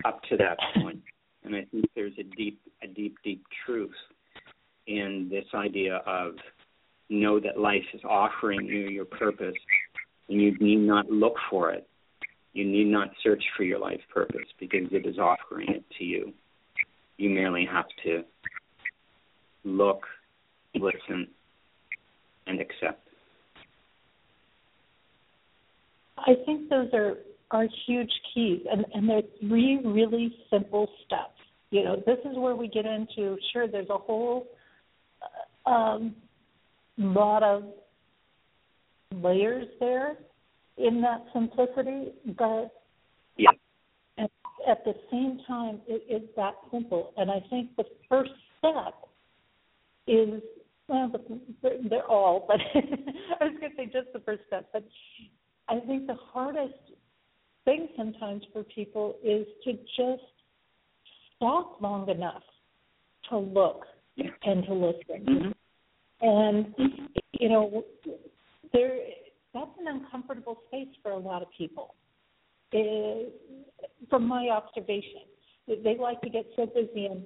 up to that point. And I think there's a deep, a deep, deep truth in this idea of know that life is offering you your purpose and you need not look for it. You need not search for your life purpose because it is offering it to you. You merely have to look, listen, and accept. I think those are are huge keys, and and they're three really simple steps. You know, this is where we get into. Sure, there's a whole um, lot of layers there in that simplicity, but yeah. at, at the same time, it is that simple. And I think the first step is well, they're all, but I was going to say just the first step. But I think the hardest thing sometimes for people is to just stop long enough to look yeah. and to listen. Mm-hmm. And you know, there that's an uncomfortable space for a lot of people. It, from my observation, they like to get so busy and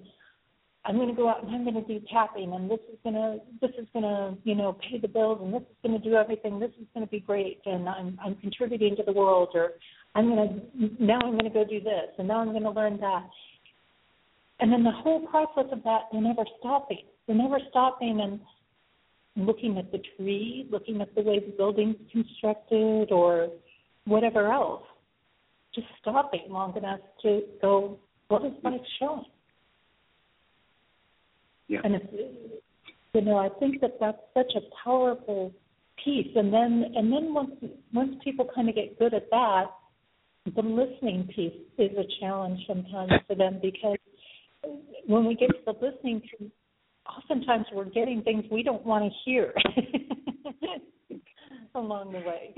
I'm going to go out and I'm going to do tapping and this is going to this is going to you know pay the bills and this is going to do everything. This is going to be great and I'm I'm contributing to the world or I'm going to now I'm going to go do this and now I'm going to learn that. And then the whole process of that, they're never stopping. They're never stopping and looking at the tree, looking at the way the building's constructed, or whatever else. Just stopping long enough to go, what is life showing? Yeah. And it's, you know, I think that that's such a powerful piece. And then and then once once people kind of get good at that, the listening piece is a challenge sometimes for them because when we get to the listening piece, oftentimes we're getting things we don't want to hear along the way.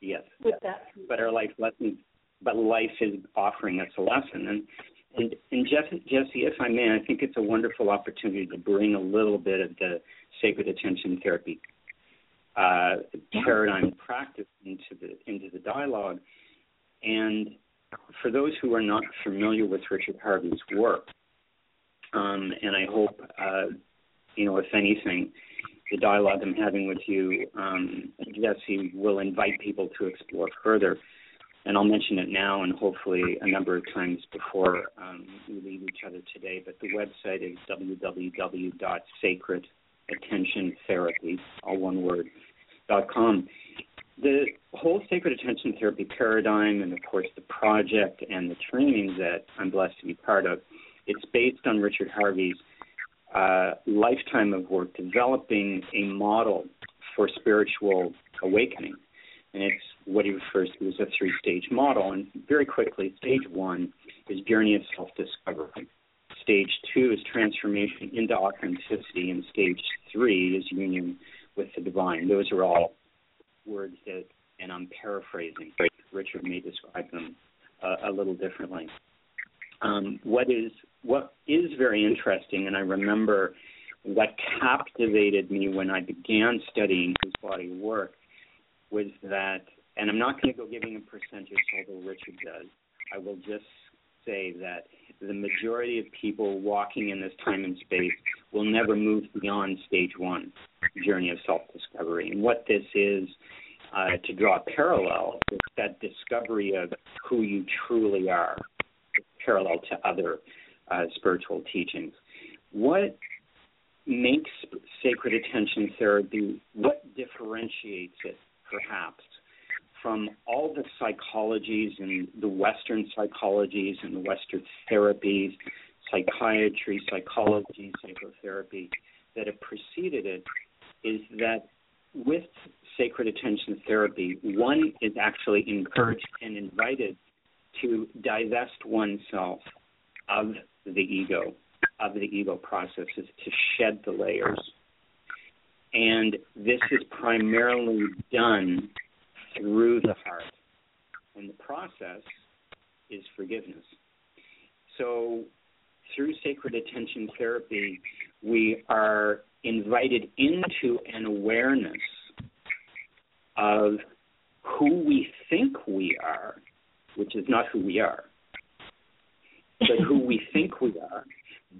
Yes. With that. But our life lessons, but life is offering us a lesson, and and and Jesse, Jesse, if I may, I think it's a wonderful opportunity to bring a little bit of the sacred attention therapy uh, paradigm practice into the into the dialogue. And for those who are not familiar with Richard Harvey's work, um, and I hope uh, you know, if anything, the dialogue I'm having with you, um, Jesse, will invite people to explore further. And I'll mention it now and hopefully a number of times before um, we leave each other today. But the website is www.sacredattentiontherapy, all one word, com. The whole sacred attention therapy paradigm, and of course the project and the trainings that I'm blessed to be part of, it's based on Richard Harvey's uh, lifetime of work developing a model for spiritual awakening. And it's what he refers to as a three stage model. And very quickly, stage one is journey of self discovery. Stage two is transformation into authenticity. And stage three is union with the divine. Those are all words that, and I'm paraphrasing, Richard may describe them uh, a little differently. Um, what is what is very interesting, and I remember what captivated me when I began studying his body of work was that, and I'm not going to go giving a percentage, although Richard does. I will just say that the majority of people walking in this time and space will never move beyond stage one, journey of self-discovery. And what this is, uh, to draw a parallel, is that discovery of who you truly are, parallel to other uh, spiritual teachings. What makes sacred attention therapy, what differentiates it perhaps from all the psychologies and the Western psychologies and the Western therapies, psychiatry, psychology, psychotherapy that have preceded it, is that with sacred attention therapy, one is actually encouraged and invited to divest oneself of the ego, of the ego processes, to shed the layers. And this is primarily done through the heart. And the process is forgiveness. So, through sacred attention therapy, we are invited into an awareness of who we think we are, which is not who we are, but who we think we are,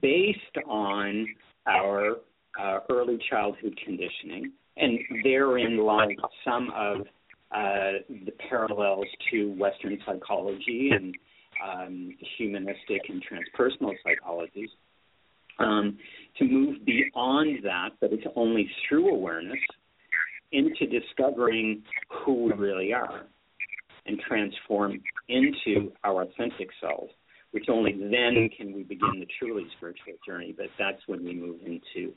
based on our uh, early childhood conditioning. And therein lies some of uh, the parallels to Western psychology and um, humanistic and transpersonal psychologies. Um, to move beyond that, but it's only through awareness, into discovering who we really are and transform into our authentic selves, which only then can we begin the truly spiritual journey. But that's when we move into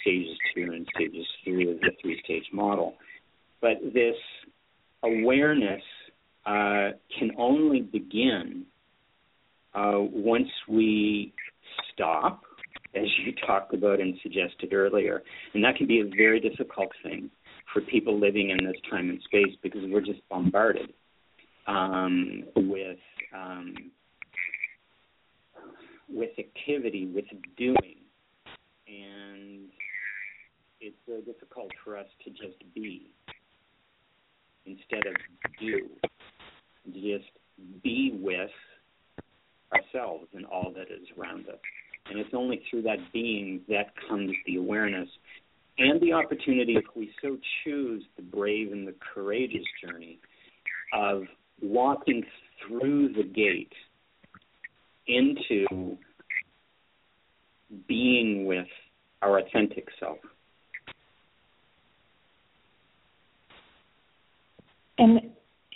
stages two and stages three of the three stage model. But this awareness uh, can only begin uh, once we stop, as you talked about and suggested earlier. And that can be a very difficult thing for people living in this time and space because we're just bombarded um, with um, with activity, with doing, and it's very difficult for us to just be instead of do. Just be with ourselves and all that is around us. And it's only through that being that comes the awareness and the opportunity, if we so choose, the brave and the courageous journey of walking through the gate into being with our authentic self. And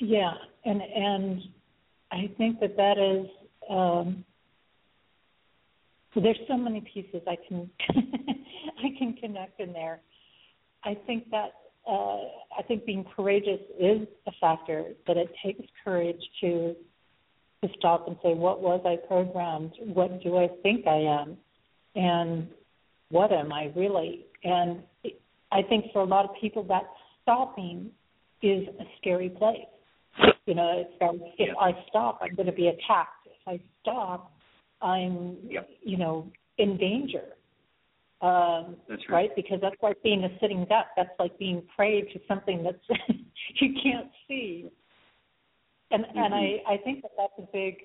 yeah, and and I think that that is um, there's so many pieces I can I can connect in there. I think that uh, I think being courageous is a factor. That it takes courage to to stop and say, what was I programmed? What do I think I am? And what am I really? And I think for a lot of people, that stopping is a scary place. You know, it's like if I stop, I'm going to be attacked. If I stop, I'm, yep. you know, in danger. Um, that's right. right. Because that's like being a sitting duck. That's like being prey to something that's you can't see. And mm-hmm. and I I think that that's a big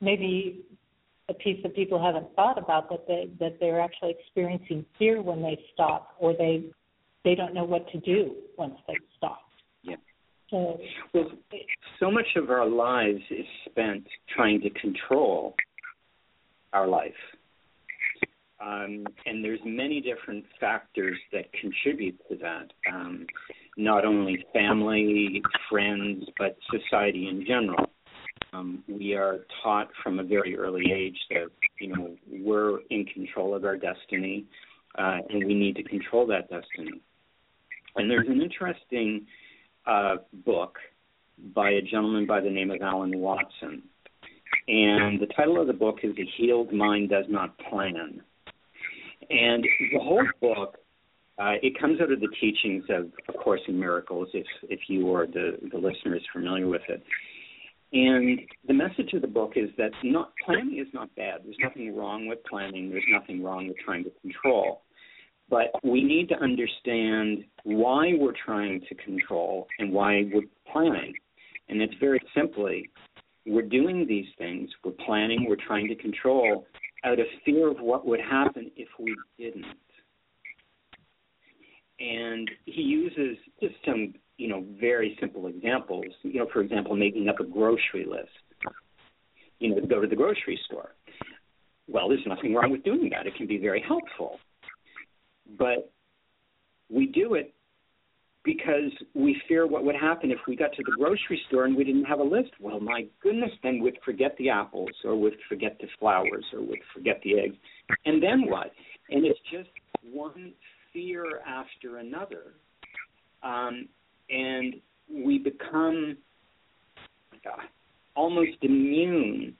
maybe a piece that people haven't thought about that they that they're actually experiencing fear when they stop or they they don't know what to do once they stop. Well, so much of our lives is spent trying to control our life. Um, and there's many different factors that contribute to that. Um, not only family, friends, but society in general. Um, we are taught from a very early age that you know we're in control of our destiny, uh, and we need to control that destiny. And there's an interesting uh, book by a gentleman by the name of Allen Watson, and the title of the book is "A Healed Mind Does Not Plan." And the whole book, uh, it comes out of the teachings of A Course in Miracles, if if you or the the listener is familiar with it. And the message of the book is that not planning is not bad. There's nothing wrong with planning. There's nothing wrong with trying to control. But we need to understand why we're trying to control and why we're planning. And it's very simply we're doing these things, we're planning, we're trying to control out of fear of what would happen if we didn't. And he uses just some, you know, very simple examples. You know, for example, making up a grocery list. You know, to go to the grocery store. Well, there's nothing wrong with doing that. It can be very helpful. But we do it because we fear what would happen if we got to the grocery store and we didn't have a list. Well, my goodness, then we'd forget the apples or we'd forget the flowers or we'd forget the eggs. And then what? And it's just one fear after another. Um, and we become uh, almost immune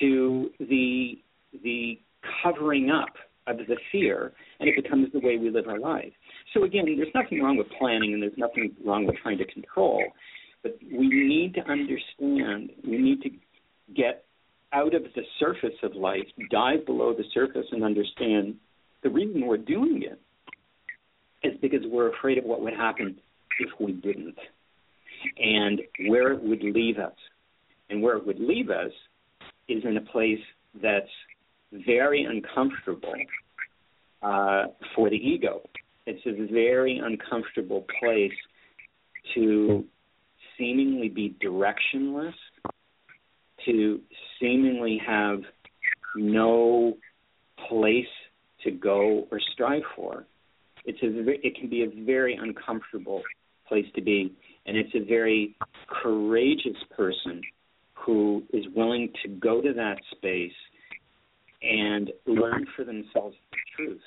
to the the covering up of the fear, and it becomes the way we live our life. So again, there's nothing wrong with planning, and there's nothing wrong with trying to control, but we need to understand. We need to get out of the surface of life, dive below the surface, and understand the reason we're doing it is because we're afraid of what would happen if we didn't, and where it would leave us. And where it would leave us is in a place that's very uncomfortable uh, for the ego. It's a very uncomfortable place to seemingly be directionless, to seemingly have no place to go or strive for. It's a it can be a very uncomfortable place to be, and it's a very courageous person who is willing to go to that space and learn for themselves the truth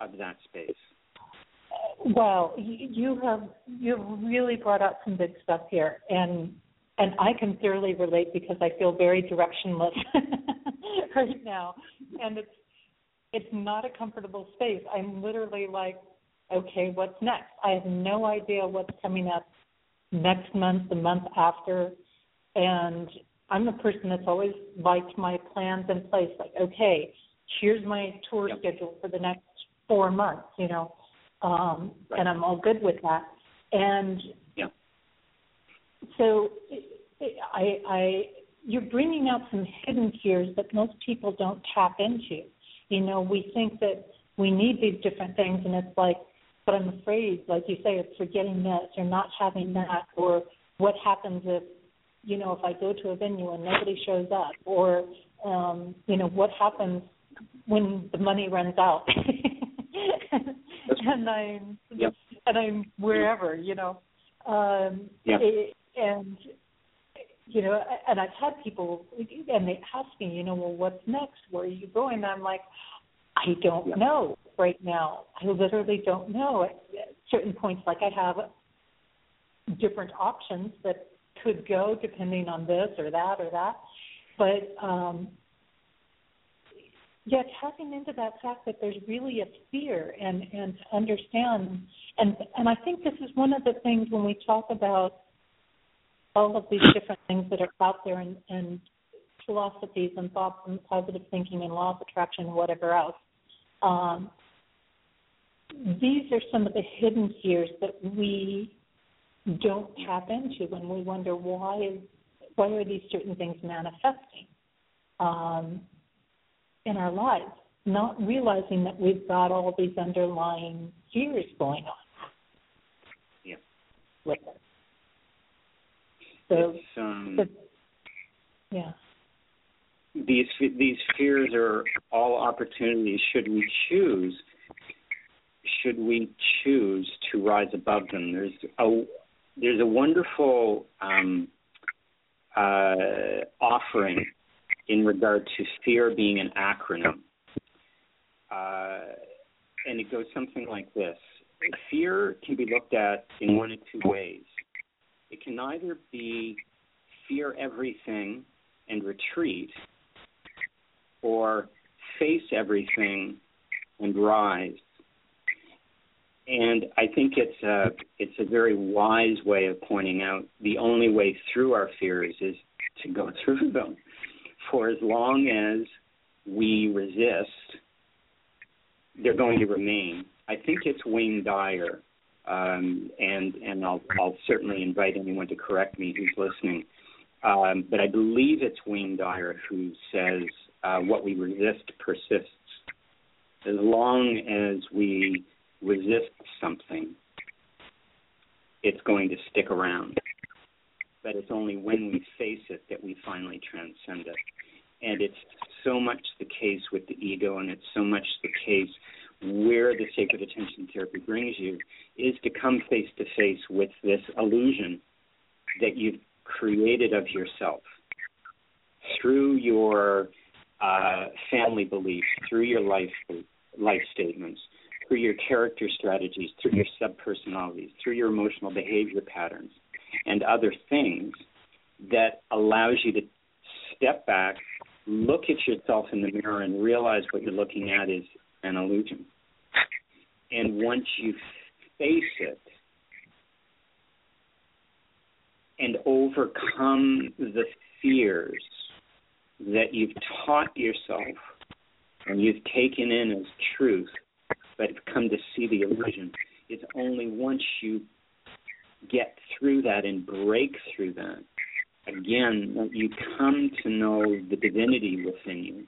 of that space. Well, you have you really brought up some big stuff here, and and I can thoroughly relate because I feel very directionless right now, and it's it's not a comfortable space. I'm literally like, okay, what's next? I have no idea what's coming up next month, the month after, and I'm the person that's always liked my plans in place. Like, okay, here's my tour yep. schedule for the next four months, you know, um, right. and I'm all good with that. And yep. so I, I, you're bringing out some hidden fears that most people don't tap into. You know, we think that we need these different things, and it's like, but I'm afraid, like you say, it's forgetting this or not having that, or what happens if you know, if I go to a venue and nobody shows up, or um, you know, what happens when the money runs out, and I'm yep. and I'm wherever, you know, um, yep. it, and you know, and I've had people, and they ask me, you know, well, what's next? Where are you going? And I'm like, I don't yeah. know right now. I literally don't know. At certain points, like I have different options that could go depending on this or that or that. But um, yeah, tapping into that fact that there's really a fear and and to understand and and I think this is one of the things when we talk about all of these different things that are out there and, and philosophies and thoughts and positive thinking and law of attraction and whatever else. Um, these are some of the hidden fears that we don't tap into when we wonder why is why are these certain things manifesting um, in our lives, not realizing that we've got all these underlying fears going on. Yeah. With it. So, um, the, yeah. These these fears are all opportunities. Should we choose? Should we choose to rise above them? There's a there's a wonderful um, uh, offering in regard to fear being an acronym. Uh, and it goes something like this Fear can be looked at in one of two ways. It can either be fear everything and retreat, or face everything and rise and I think it's a it's a very wise way of pointing out the only way through our fears is to go through them. For as long as we resist, they're going to remain. I think it's Wayne Dyer, um, and and I'll I'll certainly invite anyone to correct me who's listening. Um, but I believe it's Wayne Dyer who says uh, what we resist persists. As long as we resist something, it's going to stick around. But it's only when we face it that we finally transcend it. And it's so much the case with the ego, and it's so much the case where the sacred attention therapy brings you is to come face to face with this illusion that you've created of yourself through your uh, family beliefs, through your life life statements, through your character strategies, through your subpersonalities, through your emotional behavior patterns, and other things that allows you to step back, look at yourself in the mirror, and realize what you're looking at is an illusion. And once you face it and overcome the fears that you've taught yourself and you've taken in as truth, but have come to see the illusion. It's only once you get through that and break through that, again, that you come to know the divinity within you,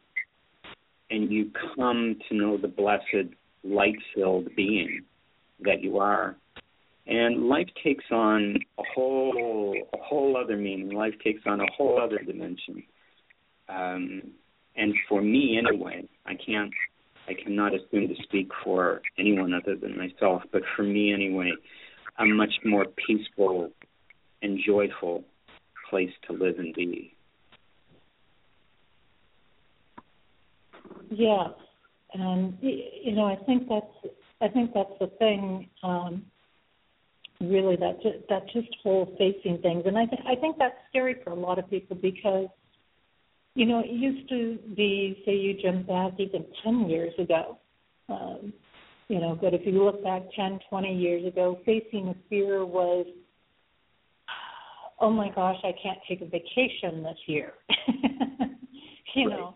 and you come to know the blessed, light filled being that you are. And life takes on a whole a whole other meaning. Life takes on a whole other dimension. Um, and for me, anyway, I can't I cannot assume to speak for anyone other than myself, but for me anyway, a much more peaceful and joyful place to live and be. Yeah, and you know, I think that's I think that's the thing. Um, really, that just, that just whole facing things, and I th- I think that's scary for a lot of people because you know, it used to be, say, you jump back even 10 years ago. Um, you know, but if you look back 10, 20 years ago, facing a fear was, oh my gosh, I can't take a vacation this year. you right. know.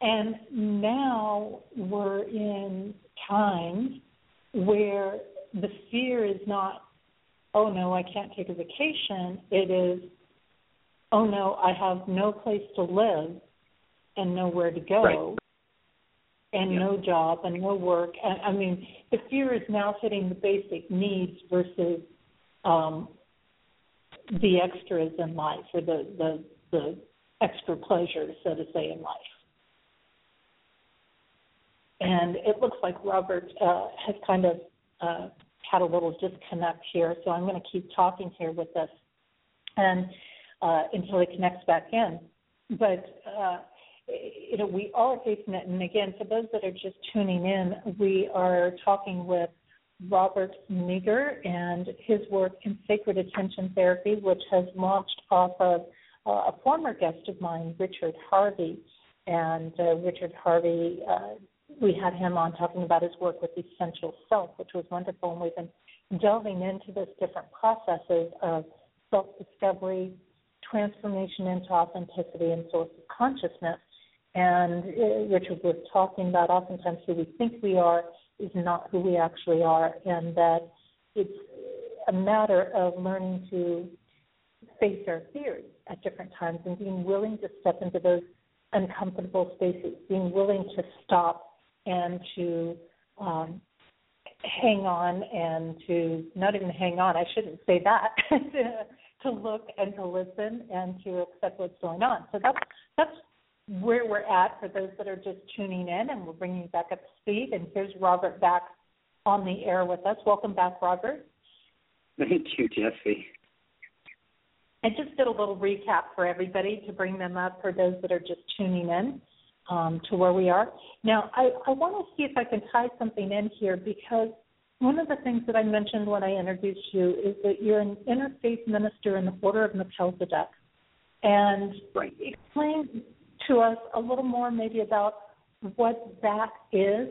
And now we're in times where the fear is not, oh no, I can't take a vacation. It is, oh no, I have no place to live and nowhere to go. Right. And yeah. no job and no work. And I mean, the fear is now hitting the basic needs versus um, the extras in life or the, the the extra pleasures, so to say, in life. And it looks like Robert uh, has kind of uh, had a little disconnect here, so I'm going to keep talking here with this. And uh, until it connects back in. But uh, you know, we are facing it. And again, for those that are just tuning in, we are talking with Robert Meagher and his work in sacred attention therapy, which has launched off of uh, a former guest of mine, Richard Harvey. And uh, Richard Harvey, uh, we had him on talking about his work with Essential Self, which was wonderful. And we've been delving into this different processes of self discovery, transformation into authenticity, and source of consciousness. And uh, Richard was talking about oftentimes who we think we are is not who we actually are, and that it's a matter of learning to face our fears at different times and being willing to step into those uncomfortable spaces, being willing to stop and to um, hang on and to not even hang on, I shouldn't say that, to, look and to listen and to accept what's going on. So that's that's where we're at for those that are just tuning in, and we're bringing you back up to speed. And here's Robert back on the air with us. Welcome back, Robert. Thank you, Jesse. I just did a little recap for everybody to bring them up for those that are just tuning in um, to where we are. Now, I, I want to see if I can tie something in here because one of the things that I mentioned when I introduced you is that you're an interfaith minister in the Order of Melchizedek. And right. explain to us a little more maybe about what that is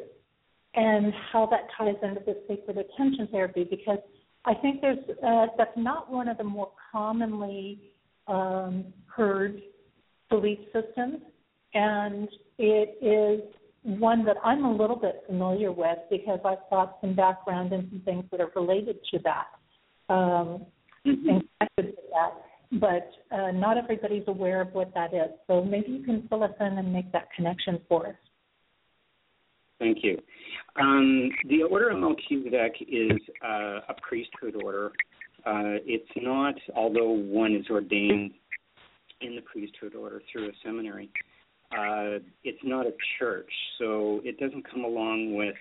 and how that ties into the sacred attention therapy because I think there's uh, that's not one of the more commonly um, heard belief systems, and it is one that I'm a little bit familiar with because I've got some background and some things that are related to that um, mm-hmm. and connected to that but uh, not everybody's aware of what that is. So maybe you can fill us in and make that connection for us. Thank you. Um, the Order of Melchizedek is uh, a priesthood order. Uh, it's not, although one is ordained in the priesthood order through a seminary, uh, it's not a church. So it doesn't come along with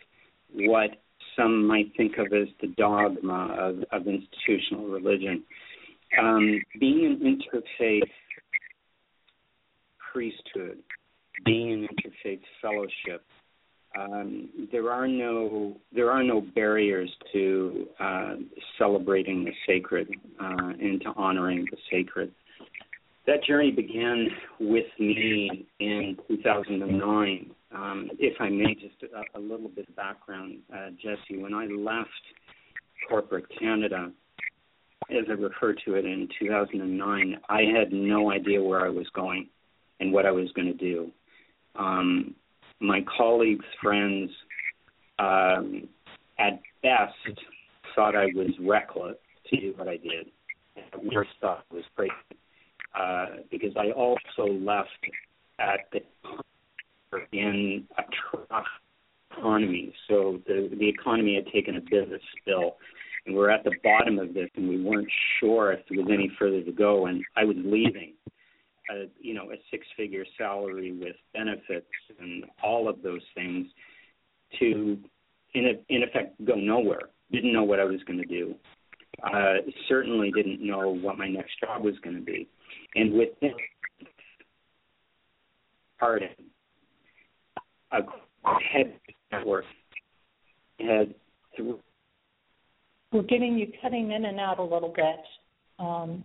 what some might think of as the dogma of, of institutional religion um, being an interfaith priesthood, being an interfaith fellowship, um, there are no there are no barriers to uh, celebrating the sacred uh, and to honoring the sacred. That journey began with me in 2009. Um, if I may, just a, a little bit of background, uh, Jesse. When I left corporate Canada, as I referred to it in 2009, I had no idea where I was going and what I was going to do. Um, my colleagues, friends, um, at best, thought I was reckless to do what I did. Worst thought was crazy uh, because I also left at the in a trough economy, so the the economy had taken a bit of a spill and we're at the bottom of this, and we weren't sure if there was any further to go. And I was leaving, a, you know, a six-figure salary with benefits and all of those things to, in a, in effect, go nowhere. Didn't know what I was going to do. Uh, certainly didn't know what my next job was going to be. And within Harding, a head network had we're getting you cutting in and out a little bit. Um,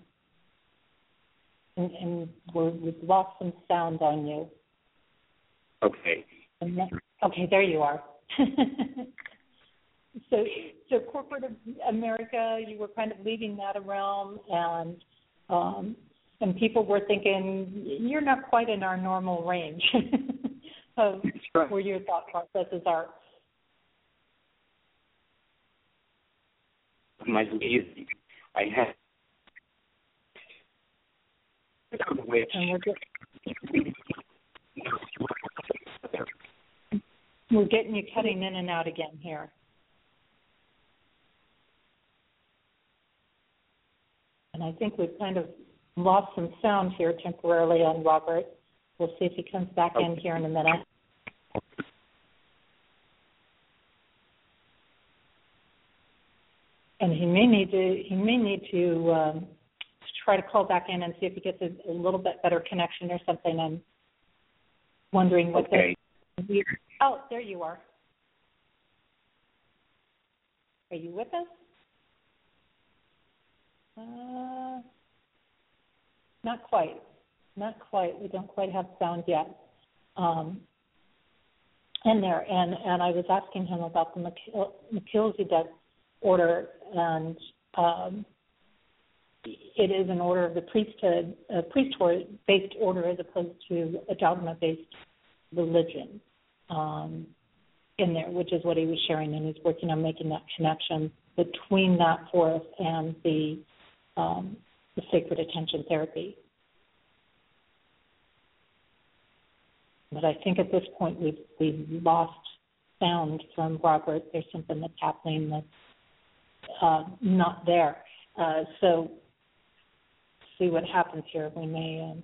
and, and we're, we've lost some sound on you. Okay. Then, okay, there you are. so, so corporate America, you were kind of leaving that realm, and um, and people were thinking you're not quite in our normal range of right. where your thought processes are. my. I had which we're, we're getting you cutting in and out again here. And I think we've kind of lost some sound here temporarily on Robert. We'll see if he comes back okay. in here in a minute. and he may need to he may need to um, try to call back in and see if he gets a, a little bit better connection or something. I'm wondering what okay. the. Oh, there you are. Are you with us? Uh, not quite. Not quite. We don't quite have sound yet. Um, in there, and and I was asking him about the Melchizedek order, and um, it is an order of the priesthood, a priesthood-based order as opposed to a dogma-based religion um, in there, which is what he was sharing, and he's working on making that connection between that for us and the um, the sacred attention therapy. But I think at this point we've we've lost sound from Robert. There's something that's happening that's uh, not there. Uh, so see what happens here. We may. Um,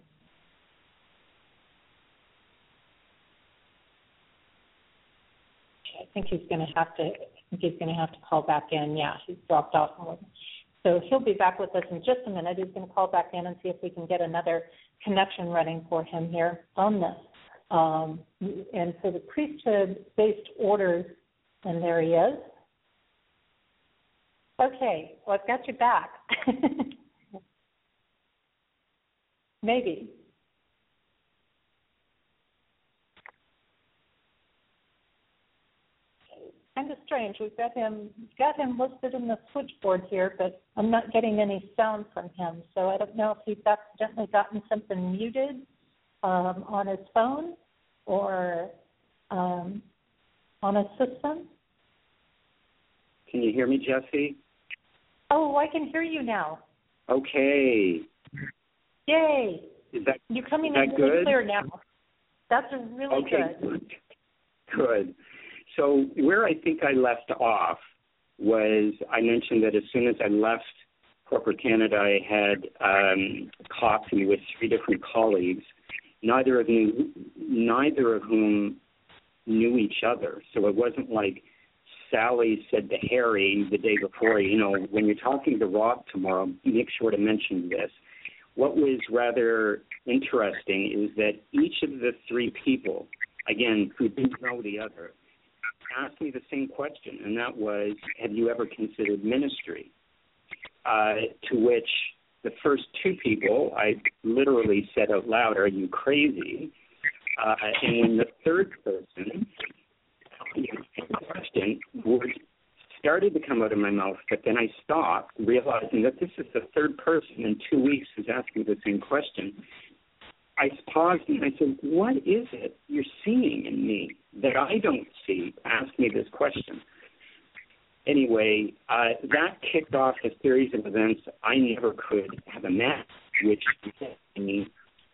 I think he's going to have to. I think he's going to have to call back in. Yeah, he's dropped off. So he'll be back with us in just a minute. He's going to call back in and see if we can get another connection running for him here on this. Um, and so the priesthood-based orders, and there he is. Okay, well, I've got you back. Maybe. Kind of strange. We've got him got him listed in the switchboard here, but I'm not getting any sound from him. So I don't know if he's accidentally gotten something muted um, on his phone or um, on his system. Can you hear me, Jesse? Oh, I can hear you now. Okay. Yay! Is that you're coming in good? clear now? That's really okay, good. Good. So where I think I left off was I mentioned that as soon as I left corporate Canada, I had um, coffee with three different colleagues, neither of neither of whom knew each other. So it wasn't like Sally said to Harry the day before, you know, when you're talking to Rob tomorrow, make sure to mention this. What was rather interesting is that each of the three people, again, who didn't know the other, asked me the same question, and that was, have you ever considered ministry? Uh, to which the first two people, I literally said out loud, are you crazy? Uh, and when the third person the question words started to come out of my mouth, but then I stopped, realizing that this is the third person in two weeks who's asking the same question. I paused and I said, What is it you're seeing in me that I don't see? Ask me this question. Anyway, uh, that kicked off a series of events I never could have imagined, which led me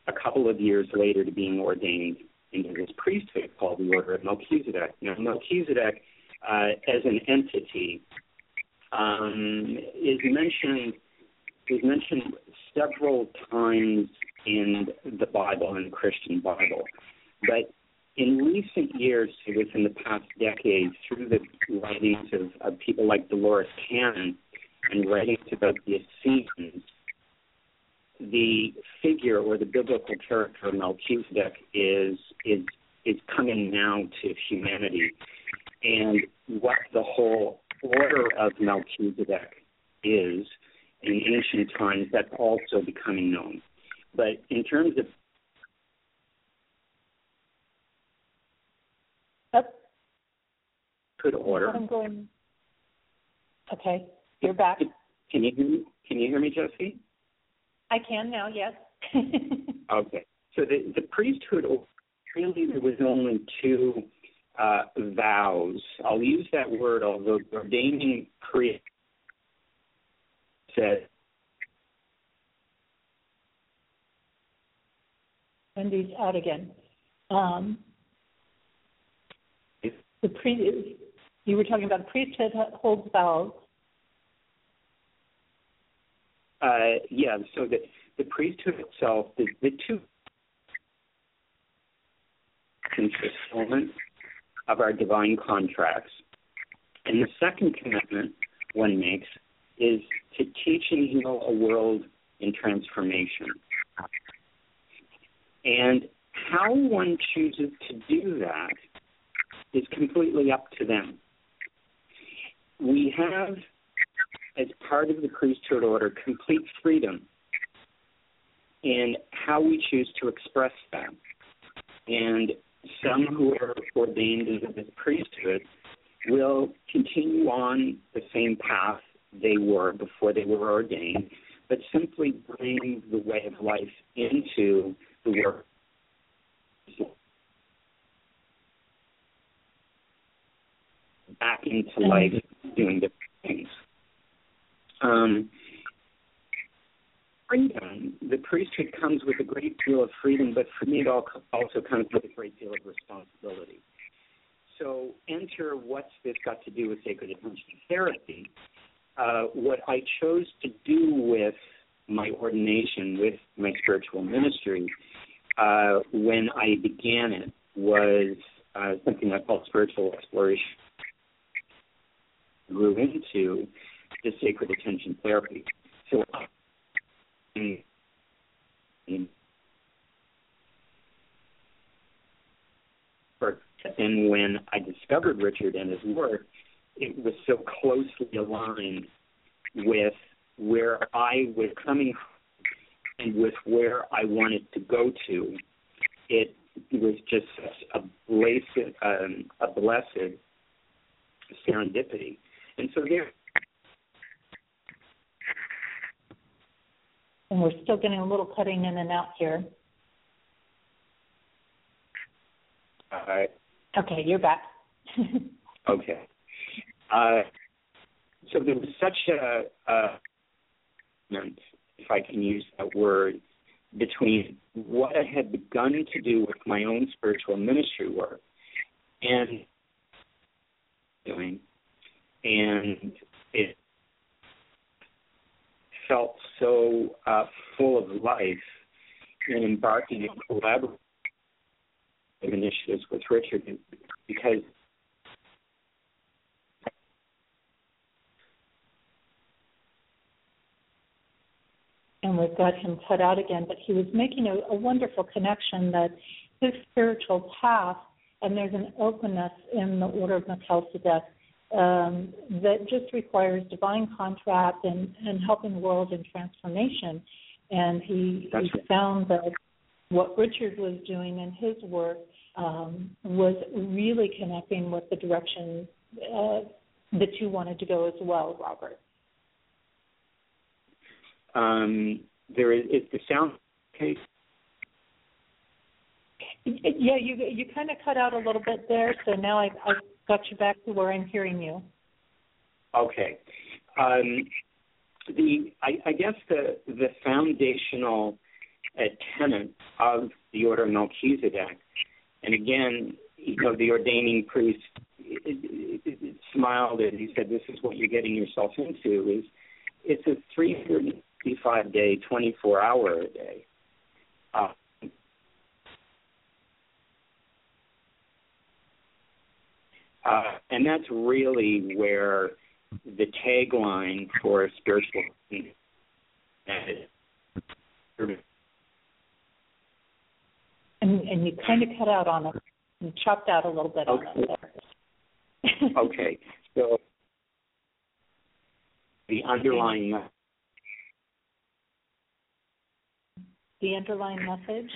a couple of years later to being ordained into this priesthood called the Order of Melchizedek. Now, Melchizedek, uh, as an entity, um, is mentioned is mentioned several times in Bible, and the Christian Bible, but in recent years, within the past decade, through the writings of, of people like Dolores Cannon and writings about the Essenes, the figure or the biblical character of Melchizedek is is is coming now to humanity, and what the whole order of Melchizedek is in ancient times, that's also becoming known. But in terms of Yep. Good order. I'm going. Okay, you're back. Can you hear me? Can you hear me, Jesse? I can now, yes. okay. So the, the priesthood, really, there was only two uh, vows. I'll use that word, although ordaining priest said. Wendy's out again. Um, the pre, you were talking about priesthood holds vows uh, yeah, so the, the priesthood itself, the, the two fulfillment of our divine contracts. And the second commitment one makes is to teach and heal a world in transformation. And how one chooses to do that is completely up to them. We have, as part of the priesthood order, complete freedom in how we choose to express that. And some who are ordained into the priesthood will continue on the same path they were before they were ordained, but simply bring the way of life into the work. Back into mm-hmm. life doing different things. Um, freedom. The priesthood comes with a great deal of freedom, but for me, it also comes with a great deal of responsibility. So, enter what's this got to do with sacred attention therapy? Uh, what I chose to do with my ordination, with my spiritual ministry, uh, when I began it, was uh, something I call spiritual exploration. Grew into the sacred attention therapy. So and when I discovered Richard and his work, it was so closely aligned with where I was coming and with where I wanted to go to. It was just a blessed, um, a blessed serendipity. And so there and we're still getting a little cutting in and out here. Uh, okay, you're back. okay. Uh, so there was such a, a, if I can use that word, between what I had begun to do with my own spiritual ministry work and doing, and it felt so uh, full of life in embarking on collaborative initiatives with Richard because and we've got him cut out again, but he was making a, a wonderful connection that his spiritual path, and there's an openness in the order of Melchizedek um, that just requires divine contract and, and helping the world in transformation. And he, he found that what Richard was doing in his work um, was really connecting with the direction uh, that you wanted to go as well, Robert. Um, there is, the sound case. Yeah, you you kind of cut out a little bit there, so now I, I got you back to where I'm hearing you. Okay. Um, the I, I, guess the the foundational uh, tenet of the order of Melchizedek, and again, you know, the ordaining priest it, it, it smiled and he said, "This is what you're getting yourself into." Is it's a 365 day, 24 hour a day. Uh, Uh, and that's really where the tagline for spiritual and, and you kind of cut out on it. You chopped out a little bit okay. on it there. okay. So the underlying the underlying message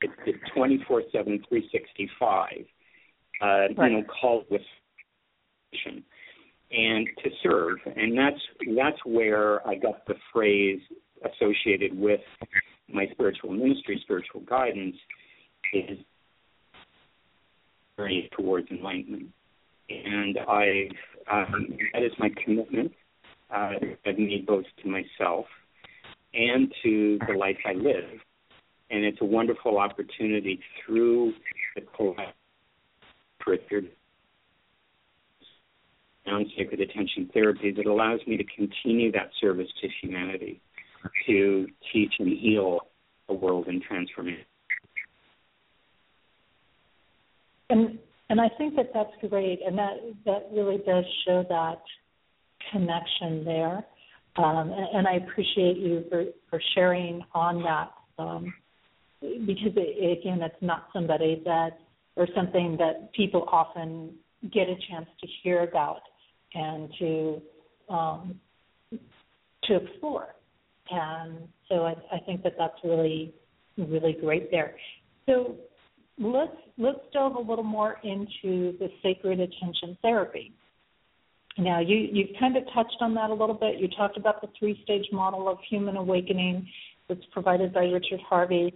it's, it's 24 7 365 uh, right. you know, called with and to serve, and that's that's where I got the phrase associated with my spiritual ministry, spiritual guidance, is journey towards enlightenment, and I um, that is my commitment. Uh, I've made both to myself and to the life I live, and it's a wonderful opportunity through the collective Richard on sacred attention therapy that allows me to continue that service to humanity, to teach and heal a world in transformation. And and I think that that's great, and that that really does show that connection there. Um, and, and, I appreciate you for, for sharing on that um, because, it, again, it's not somebody that or something that people often get a chance to hear about and to um, to explore. And so I, I think that that's really really great there. So let's let's delve a little more into the sacred attention therapy. Now you you've kind of touched on that a little bit. You talked about the three stage model of human awakening that's provided by Richard Harvey,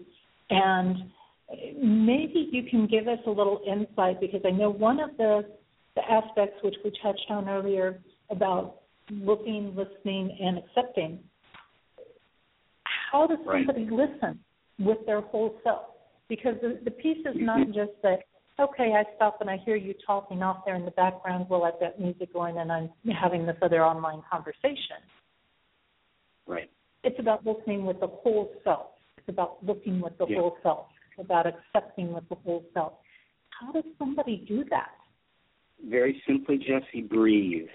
and maybe you can give us a little insight because I know one of the the aspects which we touched on earlier about looking, listening, and accepting. How does somebody right. listen with their whole self? Because the, the piece is not mm-hmm. just that, okay, I stop and I hear you talking off there in the background while I've got music going and I'm having this other online conversation. Right. It's about listening with the whole self. It's about looking with the yeah. whole self. About accepting with the whole self. How does somebody do that? Very simply, Jesse, breathe.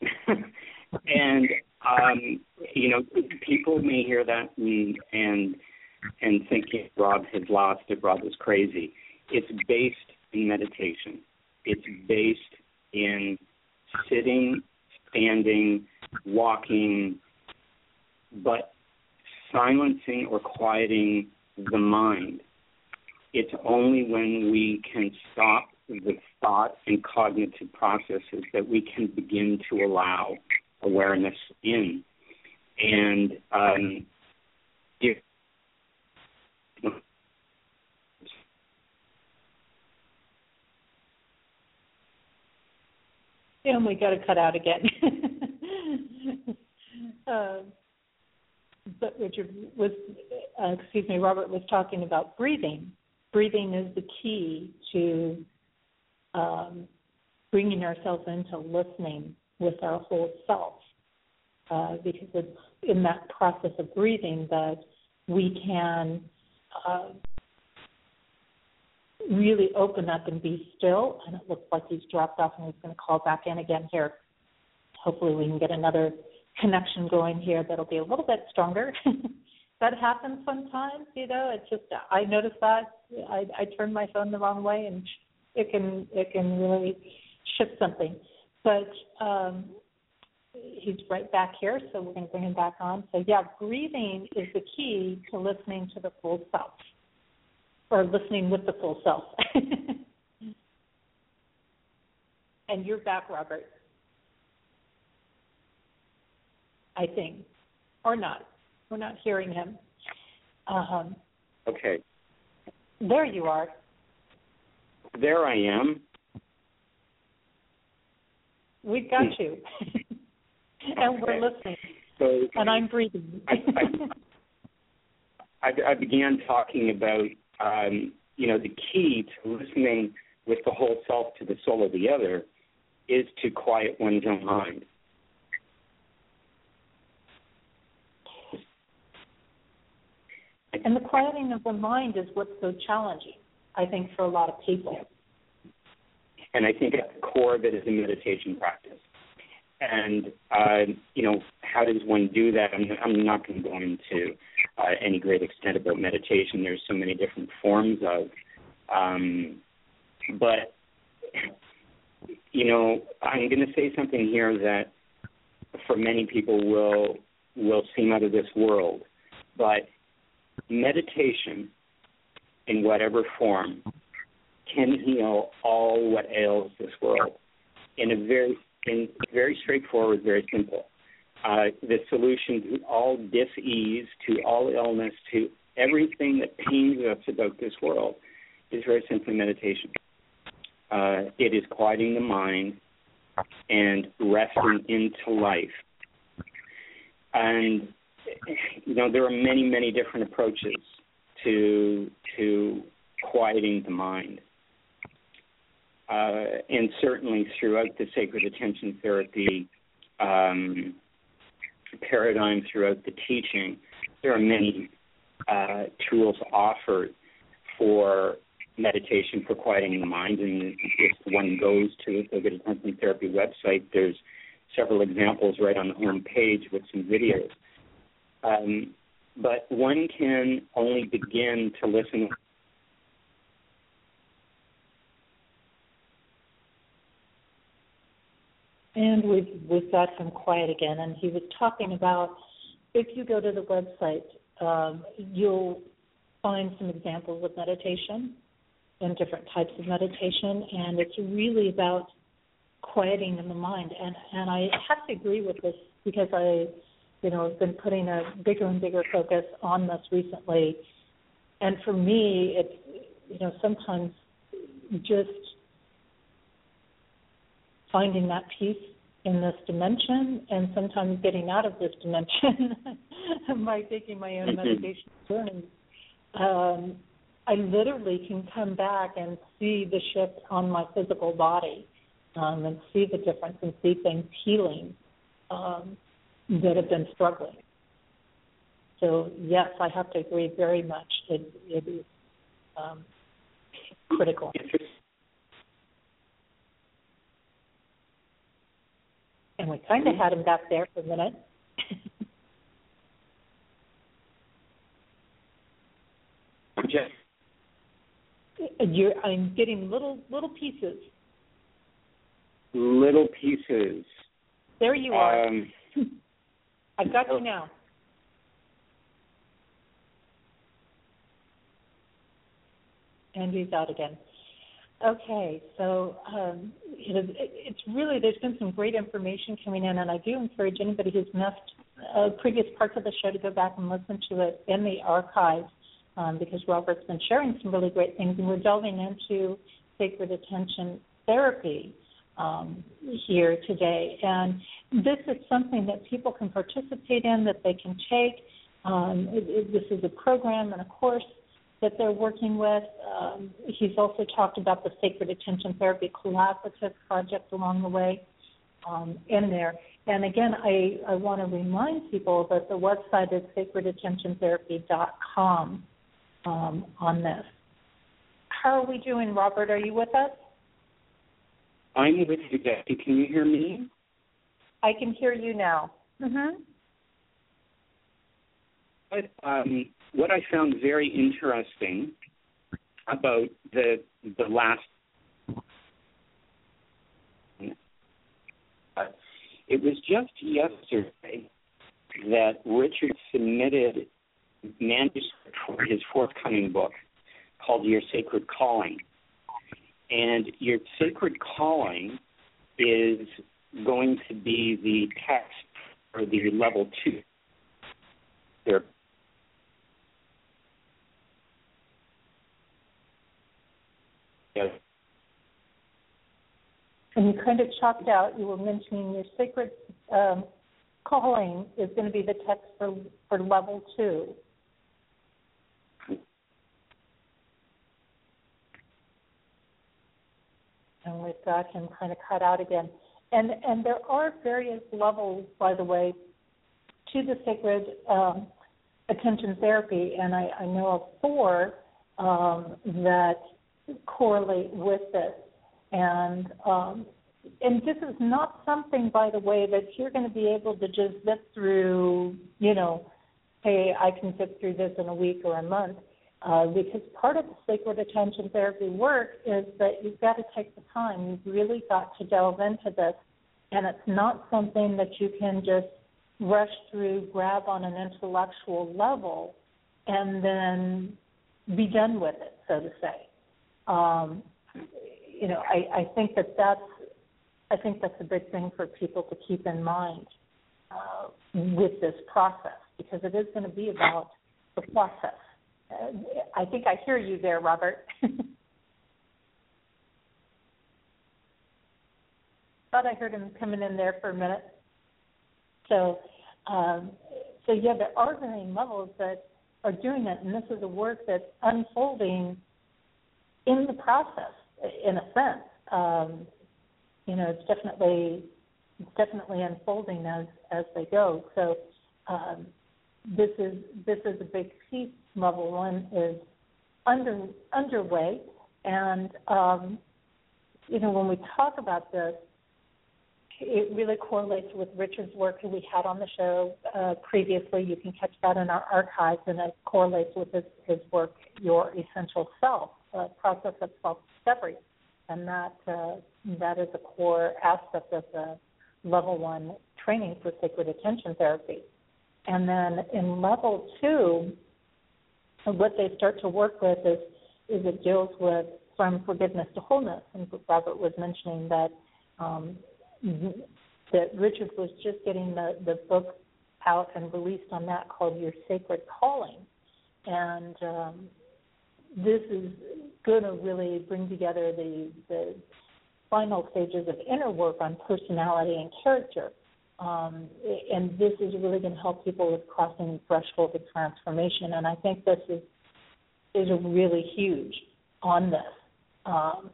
and um, you know, people may hear that and and and thinking Rob has lost it, Rob is crazy. It's based in meditation. It's based in sitting, standing, walking, but silencing or quieting the mind. It's only when we can stop the thought and cognitive processes that we can begin to allow awareness in. And um, if and we got to cut out again. uh, but Richard was, uh, excuse me, Robert was talking about breathing. Breathing is the key to um, bringing ourselves into listening with our whole self, uh, because it's in that process of breathing that we can uh, really open up and be still. And it looks like he's dropped off and he's going to call back in again here. Hopefully, we can get another connection going here that'll be a little bit stronger. that happens sometimes, you know. It's just I notice that I, I turn my phone the wrong way and it can it can really shift something. But um, he's right back here, so we're going to bring him back on. So yeah, breathing is the key to listening to the full self, or listening with the full self. and you're back, Robert. I think, or not. We're not hearing him. Um, okay. There you are there I am. We've got hmm. you. and we're listening. So, and I'm breathing. I, I, I, began talking about, um, you know, the key to listening with the whole self to the soul of the other is to quiet one's own mind. And the quieting of the mind is what's so challenging. I think, for a lot of people. And I think at the core of it is a meditation practice. And uh, you know, how does one do that? I'm, I'm not going to go into uh, any great extent about meditation. There's so many different forms of, um, but you know, I'm going to say something here that for many people will will seem out of this world, but meditation in whatever form can heal all what ails this world in a very in very straightforward, very simple. Uh, the solution to all dis-ease, to all illness, to everything that pains us about this world is very simply meditation. Uh, it is quieting the mind and resting into life. And you know there are many, many different approaches to to quieting the mind. Uh, and certainly throughout the sacred attention therapy um, paradigm, throughout the teaching, there are many uh, tools offered for meditation for quieting the mind. And if one goes to the Sacred Attention Therapy website, there's several examples right on the home page with some videos. Um, but one can only begin to listen. And we've we've got him quiet again, and he was talking about if you go to the website, um, you'll find some examples of meditation and different types of meditation, and it's really about quieting in the mind. And and I have to agree with this because I, you know, have been putting a bigger and bigger focus on this recently. And for me, it's you know sometimes just finding that peace in this dimension and sometimes getting out of this dimension by taking my own mm-hmm. meditation journey. Um, I literally can come back and see the shift on my physical body um, and see the difference and see things healing um, that have been struggling. So yes, I have to agree very much. It, it is um, critical. And we kind of had him back there for a minute. You're, I'm getting little little pieces. Little pieces. There you are. Um, I've got you now. And he's out again. Okay, so um, you know, it's really there's been some great information coming in, and I do encourage anybody who's missed uh, previous parts of the show to go back and listen to it in the archives um, because Robert's been sharing some really great things, and we're delving into sacred attention therapy um, here today. And this is something that people can participate in, that they can take. Um, it, it, this is a program and a course that they're working with. Um, he's also talked about the Sacred Attention Therapy Collaborative Project along the way um, in there. And again, I, I want to remind people that the website is sacredattentiontherapy.com um, on this. How are we doing, Robert? Are you with us? I'm with you, Jackie. Can you hear me? I can hear you now. Mm-hmm. But, um, what I found very interesting about the the last it was just yesterday that Richard submitted manuscript for his forthcoming book called Your Sacred Calling. And Your Sacred Calling is going to be the text for the level two. There And you kind of chopped out, you were mentioning your sacred um, calling is going to be the text for, for level two. and we've got him kind of cut out again. And and there are various levels, by the way, to the sacred um, attention therapy, and I, I know of four um, that correlate with this. And um, and this is not something, by the way, that you're going to be able to just zip through. You know, hey, I can zip through this in a week or a month. Uh, because part of the sacred attention therapy work is that you've got to take the time. You've really got to delve into this, and it's not something that you can just rush through, grab on an intellectual level, and then be done with it, so to say. Um, you know, I, I think that that's I think that's a big thing for people to keep in mind uh, with this process because it is going to be about the process I think I hear you there, Robert. Thought I heard him coming in there for a minute. So, um, so yeah, there are varying levels that are doing that, and this is a work that's unfolding in the process, in a sense. Um, you know, it's definitely it's definitely unfolding as as they go. So, um, this is this is a big piece level one is under underway, and um, you know when we talk about this, it really correlates with Richard's work that we had on the show uh, previously. You can catch that in our archives, and it correlates with his, his work, Your Essential Self, uh, process of self-discovery, and that uh, that is a core aspect of the level one training for sacred attention therapy. And then in level two, what they start to work with is is it deals with from forgiveness to wholeness. And Robert was mentioning that um, that Richard was just getting the the book out and released on that called Your Sacred Calling, and um, this is going to really bring together the the final stages of inner work on personality and character. Um, and this is really going to help people with crossing the threshold of transformation. And I think this is is really huge on this um,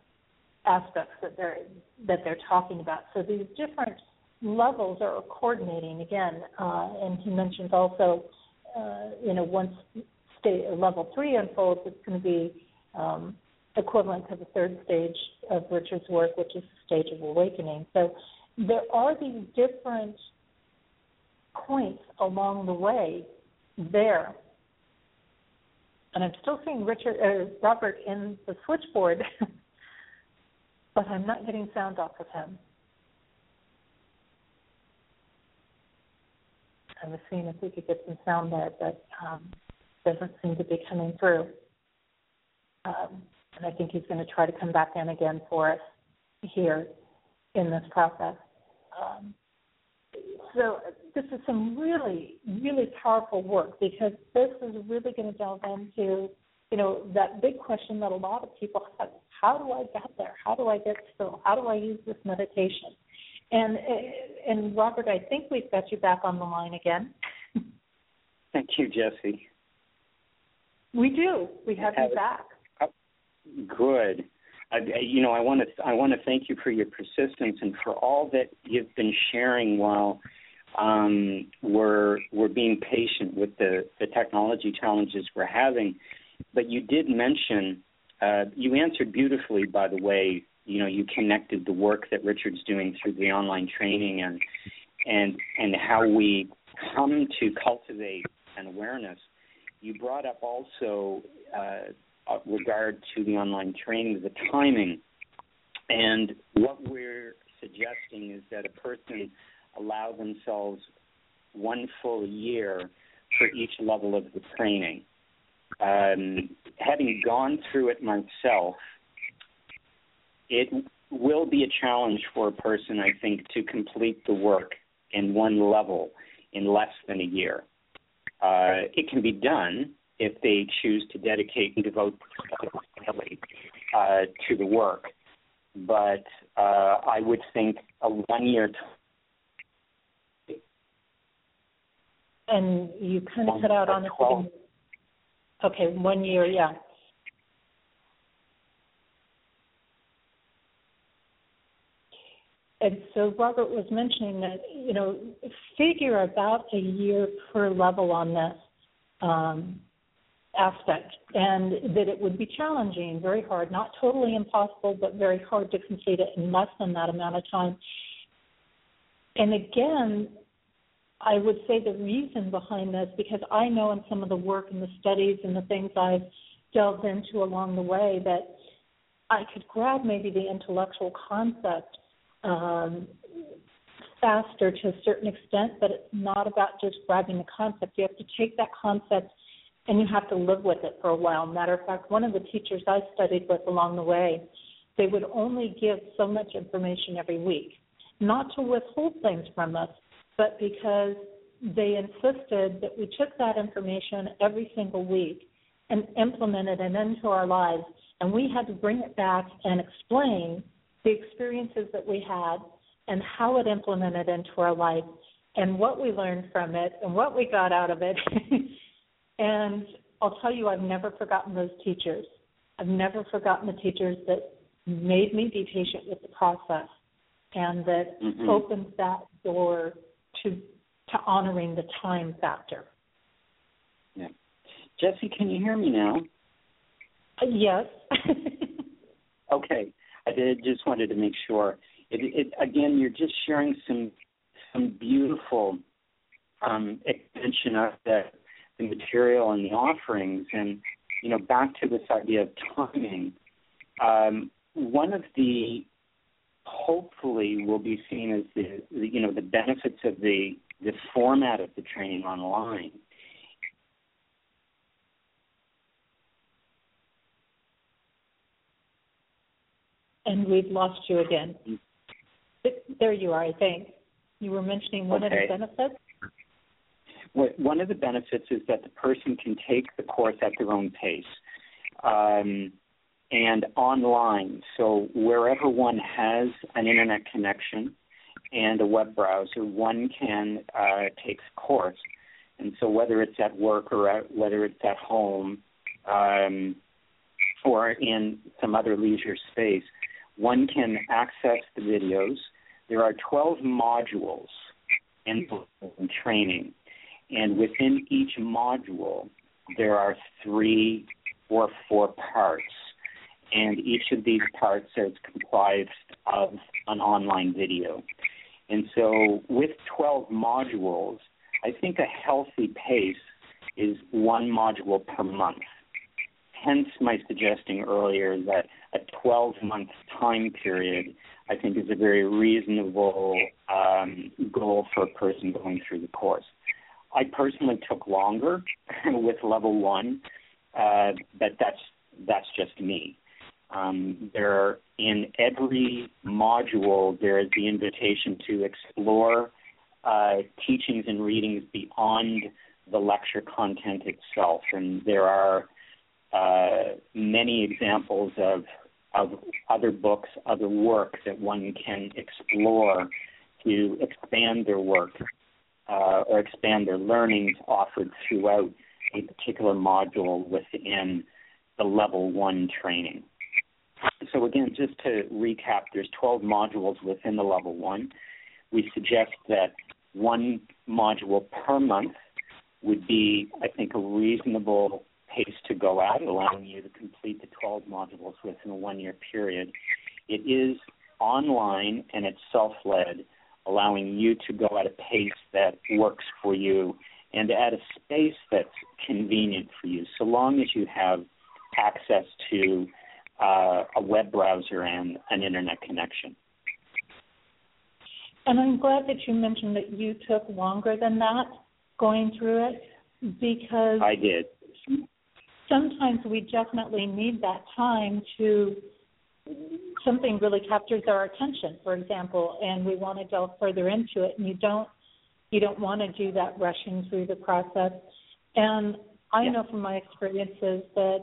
aspects that they're that they're talking about. So these different levels are coordinating again. Uh, and he mentions also, uh, you know, once state level three unfolds, it's going to be um, equivalent to the third stage of Richard's work, which is the stage of awakening. So there are these different points along the way there. And I'm still seeing Richard, uh, Robert in the switchboard, but I'm not getting sound off of him. I was seeing if we could get some sound there, but um, doesn't seem to be coming through. Um, and I think he's going to try to come back in again for us here in this process. Um, so this is some really, really powerful work because this is really going to delve into, you know, that big question that a lot of people have: How do I get there? How do I get still? How do I use this meditation? And and Robert, I think we've got you back on the line again. Thank you, Jesse. We do. We have you back. Good. I, you know, I want to I want to thank you for your persistence and for all that you've been sharing while um, we're we're being patient with the the technology challenges we're having. But you did mention uh, you answered beautifully, by the way. You know, you connected the work that Richard's doing through the online training and and and how we come to cultivate an awareness. You brought up also uh, uh, regard to the online training, the timing. And what we're suggesting is that a person allow themselves one full year for each level of the training. Um, having gone through it myself, it will be a challenge for a person, I think, to complete the work in one level in less than a year. Uh, it can be done, if they choose to dedicate and devote uh, to the work. But uh, I would think a one year. T- and you kind of cut out on the. Okay, one year, yeah. And so Robert was mentioning that, you know, figure about a year per level on this. Um, aspect, and that it would be challenging, very hard, not totally impossible, but very hard to complete it in less than that amount of time. And again, I would say the reason behind this, because I know in some of the work and the studies and the things I've delved into along the way that I could grab maybe the intellectual concept um, faster to a certain extent, but it's not about just grabbing the concept. You have to take that concept and you have to live with it for a while. Matter of fact, one of the teachers I studied with along the way, they would only give so much information every week, not to withhold things from us, but because they insisted that we took that information every single week and implemented it into our lives, and we had to bring it back and explain the experiences that we had and how it implemented into our life and what we learned from it and what we got out of it. And I'll tell you, I've never forgotten those teachers. I've never forgotten the teachers that made me be patient with the process and that mm-hmm. opened that door to to honoring the time factor. Yeah. Jesse, can you hear me now? Uh, yes. okay. I did just wanted to make sure. it, it, again, you're just sharing some some beautiful um, extension of the, the material and the offerings, and you know, back to this idea of timing. Um, one of the hopefully will be seen as the, the you know the benefits of the the format of the training online and we've lost you again. There you are, I think. You were mentioning one okay. of the benefits. One of the benefits is that the person can take the course at their own pace um, and online. So wherever one has an internet connection and a web browser, one can uh, take the course. And so whether it's at work or at, whether it's at home um, or in some other leisure space, one can access the videos. There are 12 modules in training, and within each module, there are three or four parts, and each of these parts is comprised of an online video. And so, with 12 modules, I think a healthy pace is one module per month. Hence, my suggesting earlier that a 12 month time period, I think, is a very reasonable um, goal for a person going through the course. I personally took longer with level one, uh, but that's that's just me. Um, there, in every module, there is the invitation to explore uh, teachings and readings beyond the lecture content itself, and there are uh, many examples of of other books, other work that one can explore to expand their work uh, or expand their learnings offered throughout a particular module within the level one training. So again, just to recap, there's 12 modules within the level one. We suggest that one module per month would be, I think, a reasonable pace to go at, allowing you to complete the 12 modules within a one year period. It is online and it's self led, allowing you to go at a pace that works for you and at a space that's convenient for you, so long as you have access to uh, a web browser and an internet connection. And I'm glad that you mentioned that you took longer than that going through it because I did sometimes we definitely need that time to something really captures our attention, for example, and we want to delve further into it, and you don't you don't want to do that rushing through the process. And I yeah. know from my experiences that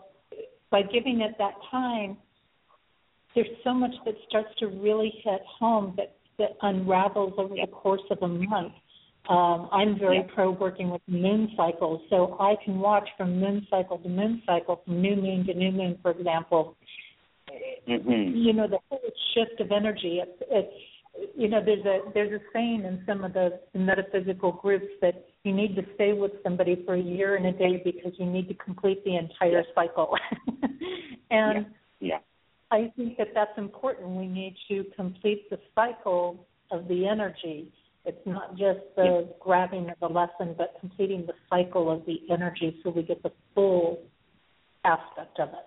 by giving it that time, there's so much that starts to really hit home that that unravels over yeah. the course of a month. Um, I'm very yeah. pro working with moon cycles, so I can watch from moon cycle to moon cycle, from new moon to new moon, for example. Mm-hmm. You know, the whole shift of energy. It's, it's you know, there's a there's a saying in some of the, metaphysical groups that you need to stay with somebody for a year and a day because you need to complete the entire yeah. cycle. and yeah. yeah. I think that that's important. We need to complete the cycle of the energy it's not just the grabbing of the lesson, but completing the cycle of the energy so we get the full aspect of it.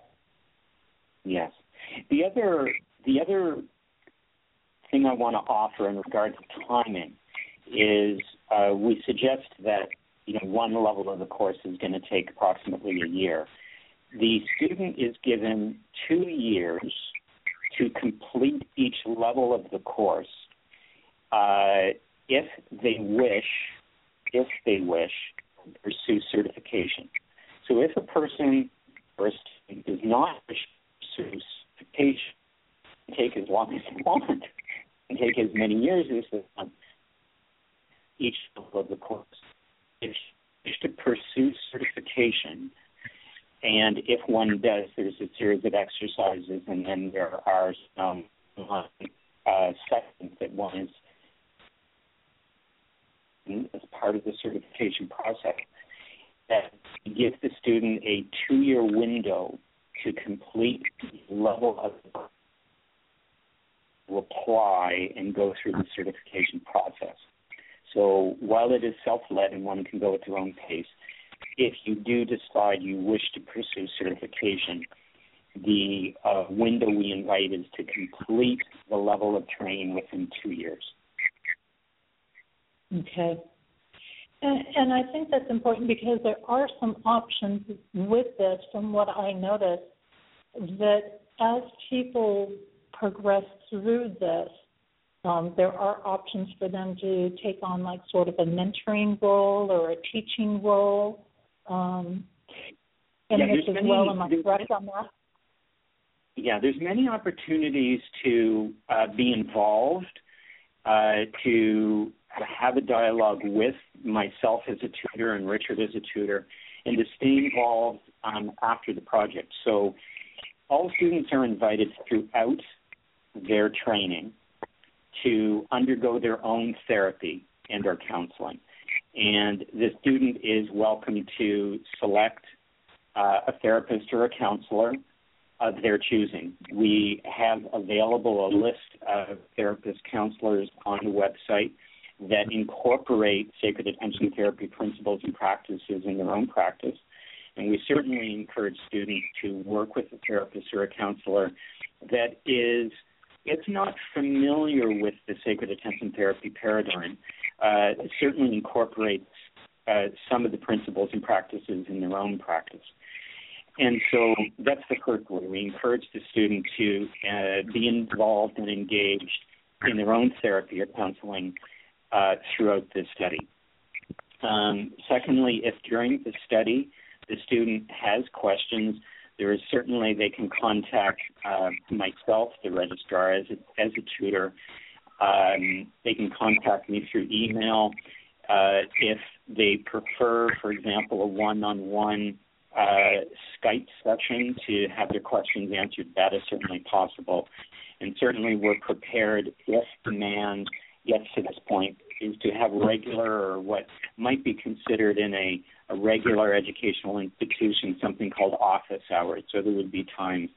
Yes. The other the other thing I want to offer in regard to timing is uh, we suggest that you know one level of the course is going to take approximately a year. The student is given two years to complete each level of the course. Uh, if they wish, if they wish, pursue certification. So if a person or a student does not wish to pursue take as long as they want and take as many years as they want each of the course. If you to pursue certification, and if one does, there's a series of exercises, and then there are some uh, sections that one is as part of the certification process that gives the student a two-year window to complete level of apply and go through the certification process. So while it is self-led and one can go at their own pace, if you do decide you wish to pursue certification, the uh, window we invite is to complete the level of training within two years. Okay. And, and I think that's important because there are some options with this from what I noticed that as people progress through this, um, there are options for them to take on like sort of a mentoring role or a teaching role. Um, and yeah, this as many, well, am I correct on that? Yeah, there's many opportunities to uh, be involved, uh, to have a dialogue with myself as a tutor and Richard as a tutor, and to stay involved um, after the project. So all students are invited throughout their training to undergo their own therapy and or counseling. And the student is welcome to select uh, a therapist or a counselor of their choosing. We have available a list of therapist counselors on the website that incorporate sacred attention therapy principles and practices in their own practice. And we certainly encourage students to work with a therapist or a counselor that is it's not familiar with the sacred attention therapy paradigm. Uh, certainly incorporates uh, some of the principles and practices in their own practice. And so that's the first way. We encourage the student to uh, be involved and engaged in their own therapy or counseling uh, throughout the study. Um, secondly, if during the study the student has questions, there is certainly they can contact uh, myself, the registrar, as a, as a tutor. Um, they can contact me through email. Uh, if they prefer, for example, a one-on-one uh, Skype session to have their questions answered, that is certainly possible. And certainly, we're prepared if demand gets to this point is to have regular or what might be considered in a, a regular educational institution something called office hours. So there would be times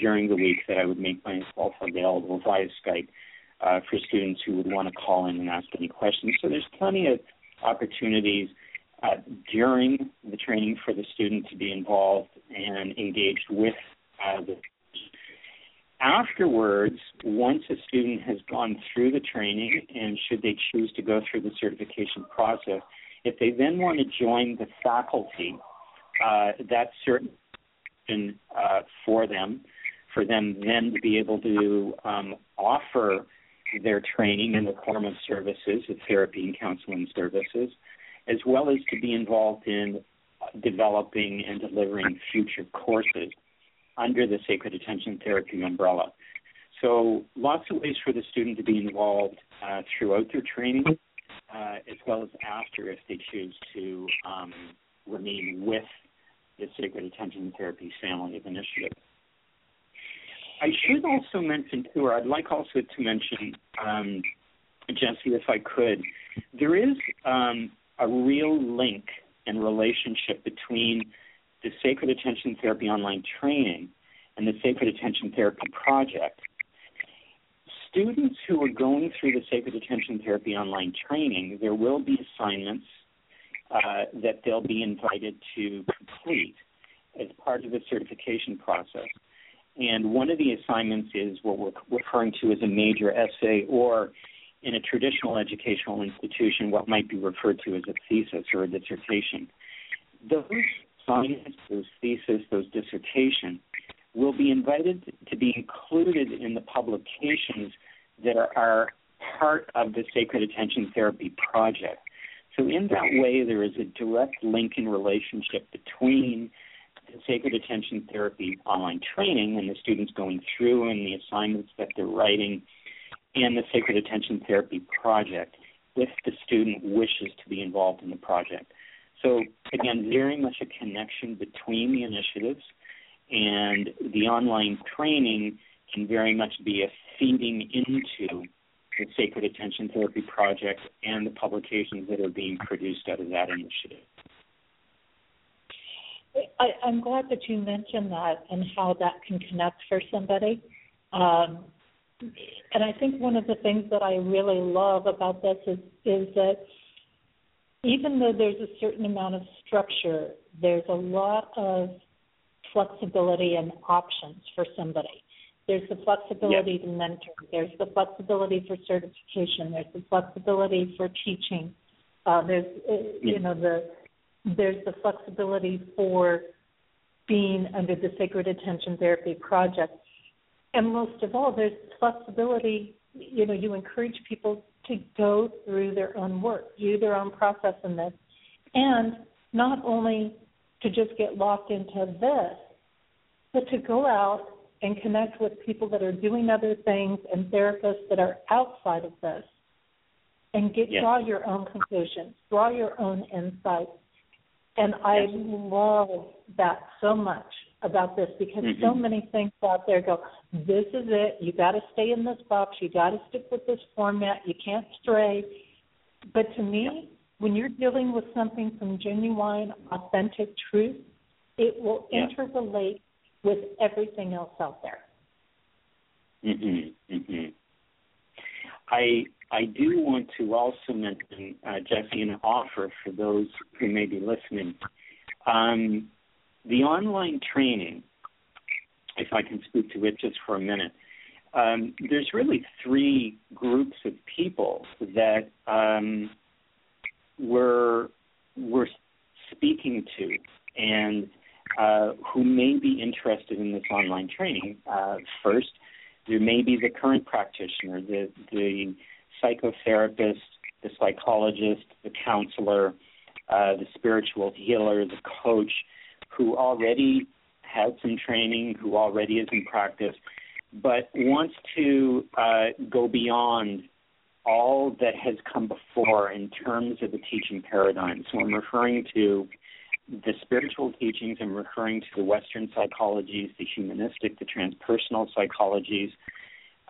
during the week that I would make myself available via Skype uh, for students who would want to call in and ask any questions. So there's plenty of opportunities uh, during the training for the student to be involved and engaged with uh, the afterwards, once a student has gone through the training and should they choose to go through the certification process, if they then want to join the faculty, uh, that's certain uh, for them, for them then to be able to um, offer their training in the form of services, of therapy and counseling services, as well as to be involved in developing and delivering future courses under the sacred attention therapy umbrella. So lots of ways for the student to be involved uh, throughout their training, uh, as well as after if they choose to um, remain with the sacred attention therapy family of initiatives. I should also mention too, or I'd like also to mention, um, Jesse, if I could, there is um, a real link and relationship between the Sacred Attention Therapy online training and the Sacred Attention Therapy project. Students who are going through the Sacred Attention Therapy online training, there will be assignments uh, that they'll be invited to complete as part of the certification process. And one of the assignments is what we're referring to as a major essay, or in a traditional educational institution, what might be referred to as a thesis or a dissertation. Those assignments, those theses, those dissertations will be invited to be included in the publications that are, are part of the Sacred Attention Therapy project. So, in that way, there is a direct link and relationship between the Sacred Attention Therapy online training and the students going through and the assignments that they're writing and the Sacred Attention Therapy project if the student wishes to be involved in the project. So, again, very much a connection between the initiatives, and the online training can very much be a feeding into the Sacred Attention Therapy Project and the publications that are being produced out of that initiative. I, am glad that you mentioned that and how that can connect for somebody. Um, and I think one of the things that I really love about this is is that even though there's a certain amount of structure, there's a lot of flexibility and options for somebody. There's the flexibility to mentor. There's the flexibility for certification. There's the flexibility for teaching. Uh, there's uh, you know the there's the flexibility for being under the Sacred Attention Therapy Project. And most of all, there's flexibility. You know, you encourage people to go through their own work, do their own process in this, and not only to just get locked into this, but to go out and connect with people that are doing other things and therapists that are outside of this and get yes. draw your own conclusions, draw your own insights. And I love that so much about this because mm-hmm. so many things out there go, this is it. You got to stay in this box. You got to stick with this format. You can't stray. But to me, yeah. when you're dealing with something from genuine, authentic truth, it will yeah. interrelate with everything else out there. Mhm. Mhm. I I do want to also mention, uh, Jesse, an offer for those who may be listening. Um, the online training, if I can speak to it just for a minute, um, there's really three groups of people that um, we're, we're speaking to and uh, who may be interested in this online training. Uh, first, there may be the current practitioner, the, the psychotherapist, the psychologist, the counselor, uh, the spiritual healer, the coach, who already has some training, who already is in practice, but wants to uh, go beyond all that has come before in terms of the teaching paradigm. So I'm referring to the spiritual teachings, I'm referring to the Western psychologies, the humanistic, the transpersonal psychologies,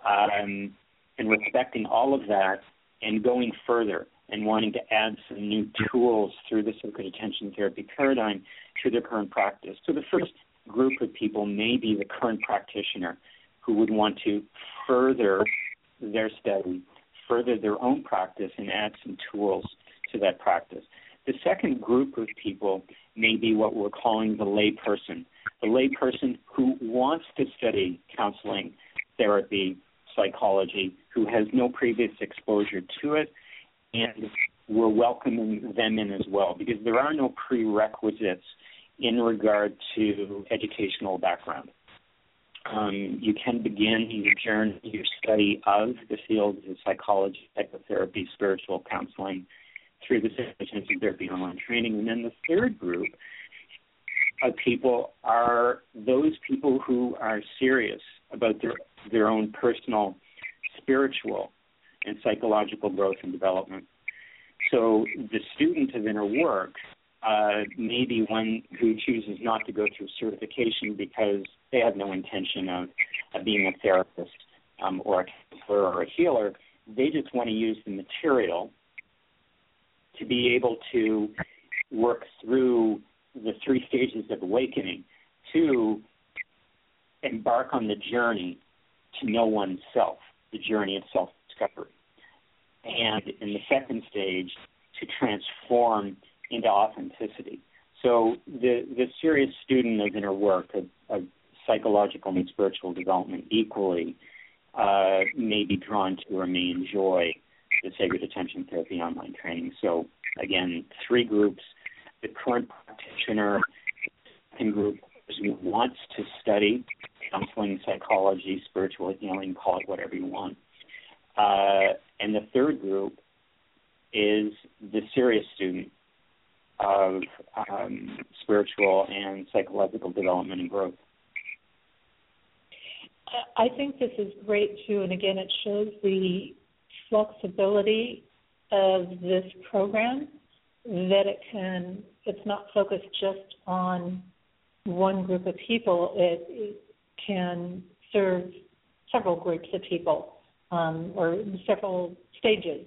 um, and respecting all of that and going further and wanting to add some new tools through the sacred attention therapy paradigm to their current practice. So the first group of people may be the current practitioner who would want to further their study, further their own practice, and add some tools to that practice. The second group of people may be what we're calling the layperson, the layperson who wants to study counseling, therapy, psychology, who has no previous exposure to it, and we're welcoming them in as well because there are no prerequisites in regard to educational background. Um, you can begin your journey, your study of the fields of psychology, psychotherapy, spiritual counseling through the Intensive Therapy Online Training. And then the third group of people are those people who are serious about their, their own personal spiritual and psychological growth and development. So the student of inner work uh, may be one who chooses not to go through certification because they have no intention of, of being a therapist um, or a counselor or a healer. They just want to use the material to be able to work through the three stages of awakening to embark on the journey to know oneself, the journey of self And in the second stage, to transform into authenticity. So the, the serious student of inner work, of, of psychological and spiritual development equally, uh, may be drawn to or may enjoy the Sacred Attention Therapy online training. So again, three groups: the current practitioner, second group who wants to study counseling, psychology, spiritual healing, call it whatever you want, uh, and the third group is the serious student of um, spiritual and psychological development and growth. I think this is great too, and again, it shows the flexibility of this program that it can. It's not focused just on one group of people. It, it can serve several groups of people um, or several stages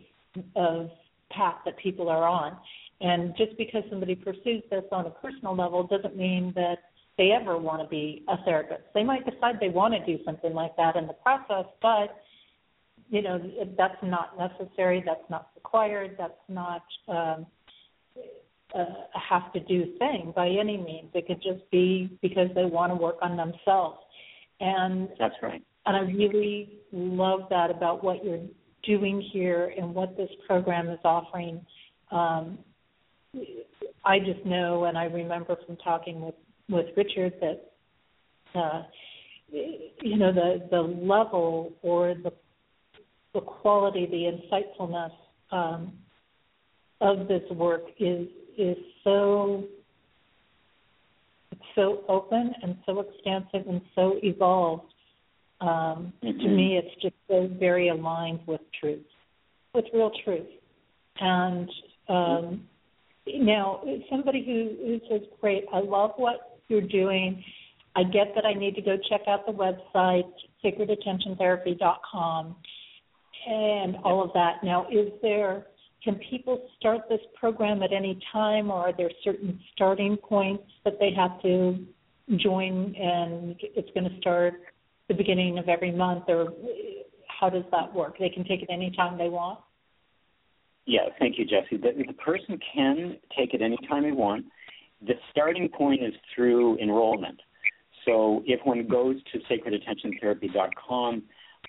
of path that people are on. And just because somebody pursues this on a personal level doesn't mean that they ever want to be a therapist. They might decide they want to do something like that in the process, but you know, that's not necessary. That's not required. That's not um, a have to do thing by any means. It could just be because they want to work on themselves. And that's right. And I really love that about what you're doing here and what this program is offering. Um, I just know, and I remember from talking with with Richard that uh, you know the the level or the the quality, the insightfulness um, of this work is is so so open and so expansive and so evolved. Um, mm-hmm. To me, it's just so very aligned with truth, with real truth. And um, now, somebody who, who says, "Great, I love what you're doing. I get that I need to go check out the website, sacredattentiontherapy.com, and all of that." Now, is there can people start this program at any time, or are there certain starting points that they have to join, and it's going to start the beginning of every month, or how does that work? They can take it any time they want. Yeah, thank you, Jesse. The, the person can take it anytime they want. The starting point is through enrollment. So if one goes to sacredattentiontherapy.com,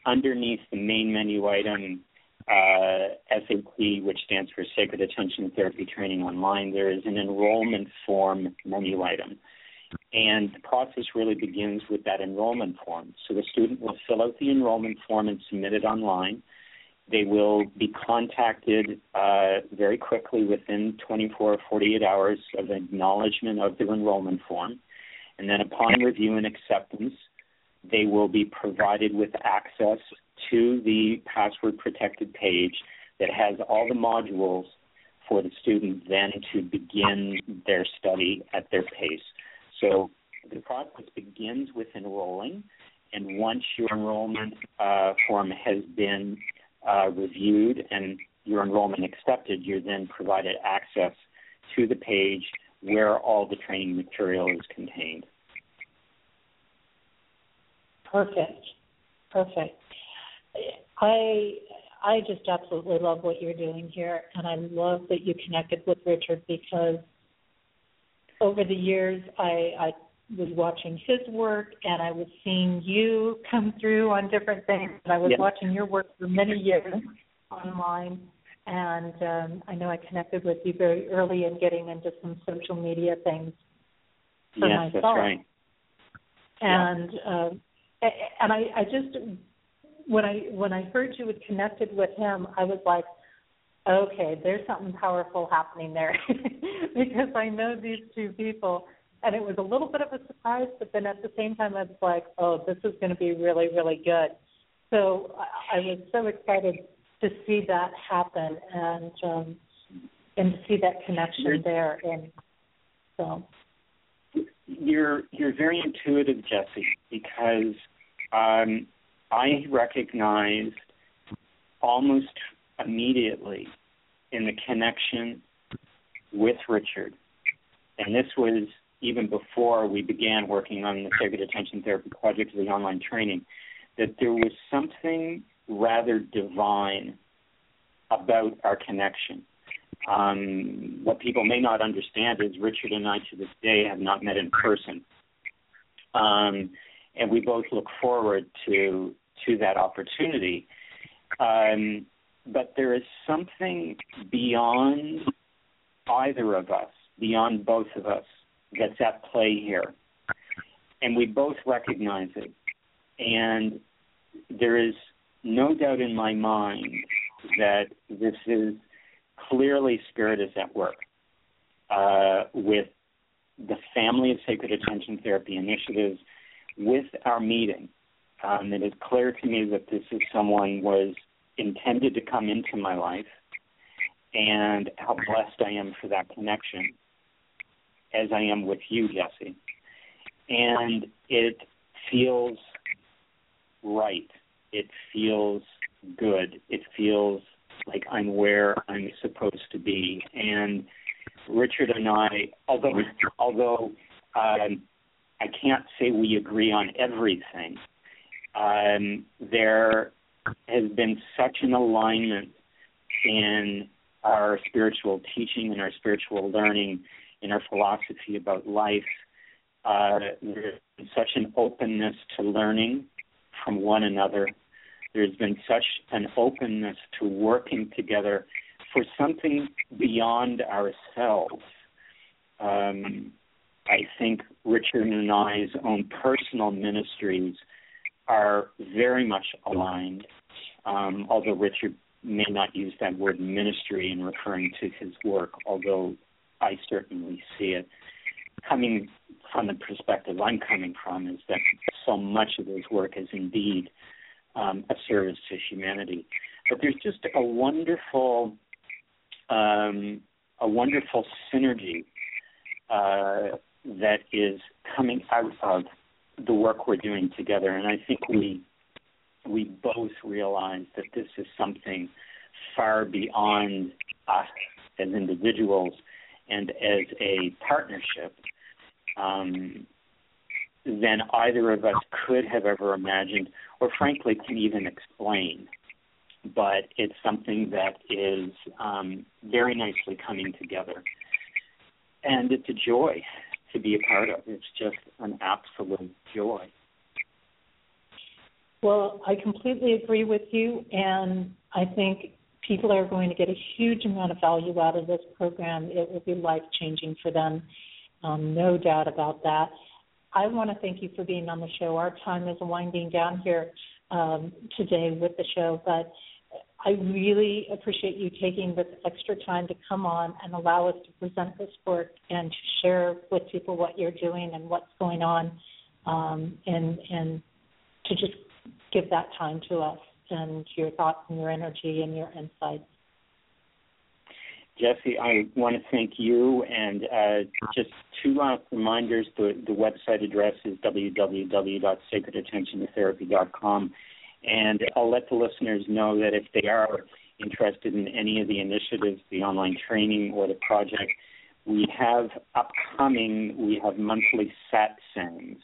underneath the main menu item uh, SAT, which stands for Sacred Attention Therapy Training Online, there is an enrollment form menu item. And the process really begins with that enrollment form. So the student will fill out the enrollment form and submit it online. They will be contacted uh, very quickly within 24 or 48 hours of acknowledgement of their enrollment form. And then upon review and acceptance, they will be provided with access to the password protected page that has all the modules for the student then to begin their study at their pace. So the process begins with enrolling, and once your enrollment uh, form has been uh, reviewed and your enrollment accepted, you're then provided access to the page where all the training material is contained. Perfect. Perfect. I I just absolutely love what you're doing here, and I love that you connected with Richard because over the years I, I was watching his work and I was seeing you come through on different things. And I was yes. watching your work for many years online, and um, I know I connected with you very early in getting into some social media things for yes, myself. That's right. And yeah. uh, and I, I just when I when I heard you had connected with him, I was like, okay, there's something powerful happening there because I know these two people, and it was a little bit of a surprise, but then at the same time, I was like, oh, this is going to be really really good. So I, I was so excited to see that happen and um, and to see that connection there, and so. You're you're very intuitive, Jesse, because um, I recognized almost immediately in the connection with Richard, and this was even before we began working on the Sacred Attention Therapy Project, the online training, that there was something rather divine about our connection. Um, what people may not understand is Richard and I to this day have not met in person. Um, and we both look forward to to that opportunity. Um, but there is something beyond either of us, beyond both of us, that's at play here, and we both recognize it. And there is no doubt in my mind that this is clearly spirit is at work uh, with the family of sacred attention therapy initiatives with our meeting, um, it is clear to me that this is someone was intended to come into my life, and how blessed I am for that connection, as I am with you, Jesse. And it feels right. It feels good. It feels like I'm where I'm supposed to be. And Richard and I, although although um, I can't say we agree on everything. Um, there has been such an alignment in our spiritual teaching and our spiritual learning, in our philosophy about life. Uh, there's been such an openness to learning from one another. There's been such an openness to working together for something beyond ourselves. Um, I think Richard and I's own personal ministries are very much aligned, um, although Richard may not use that word ministry in referring to his work, although I certainly see it. Coming from the perspective I'm coming from is that so much of his work is indeed um, a service to humanity. But there's just a wonderful, um, a wonderful synergy uh, that is coming out of the work we're doing together, and I think we we both realize that this is something far beyond us as individuals and as a partnership um, than either of us could have ever imagined, or frankly can even explain. But it's something that is um, very nicely coming together, and it's a joy to be a part of. It's just an absolute joy. Well, I completely agree with you, and I think people are going to get a huge amount of value out of this program. It will be life changing for them, um, no doubt about that. I want to thank you for being on the show. Our time is winding down here um, today with the show, but I really appreciate you taking this extra time to come on and allow us to present this work and to share with people what you're doing and what's going on, um, and and to just give that time to us and your thoughts and your energy and your insights. Jesse, I want to thank you. And uh, just two last reminders the, the website address is www.sacredattentiontotherapy.com. And I'll let the listeners know that if they are interested in any of the initiatives, the online training or the project, we have upcoming, we have monthly satsangs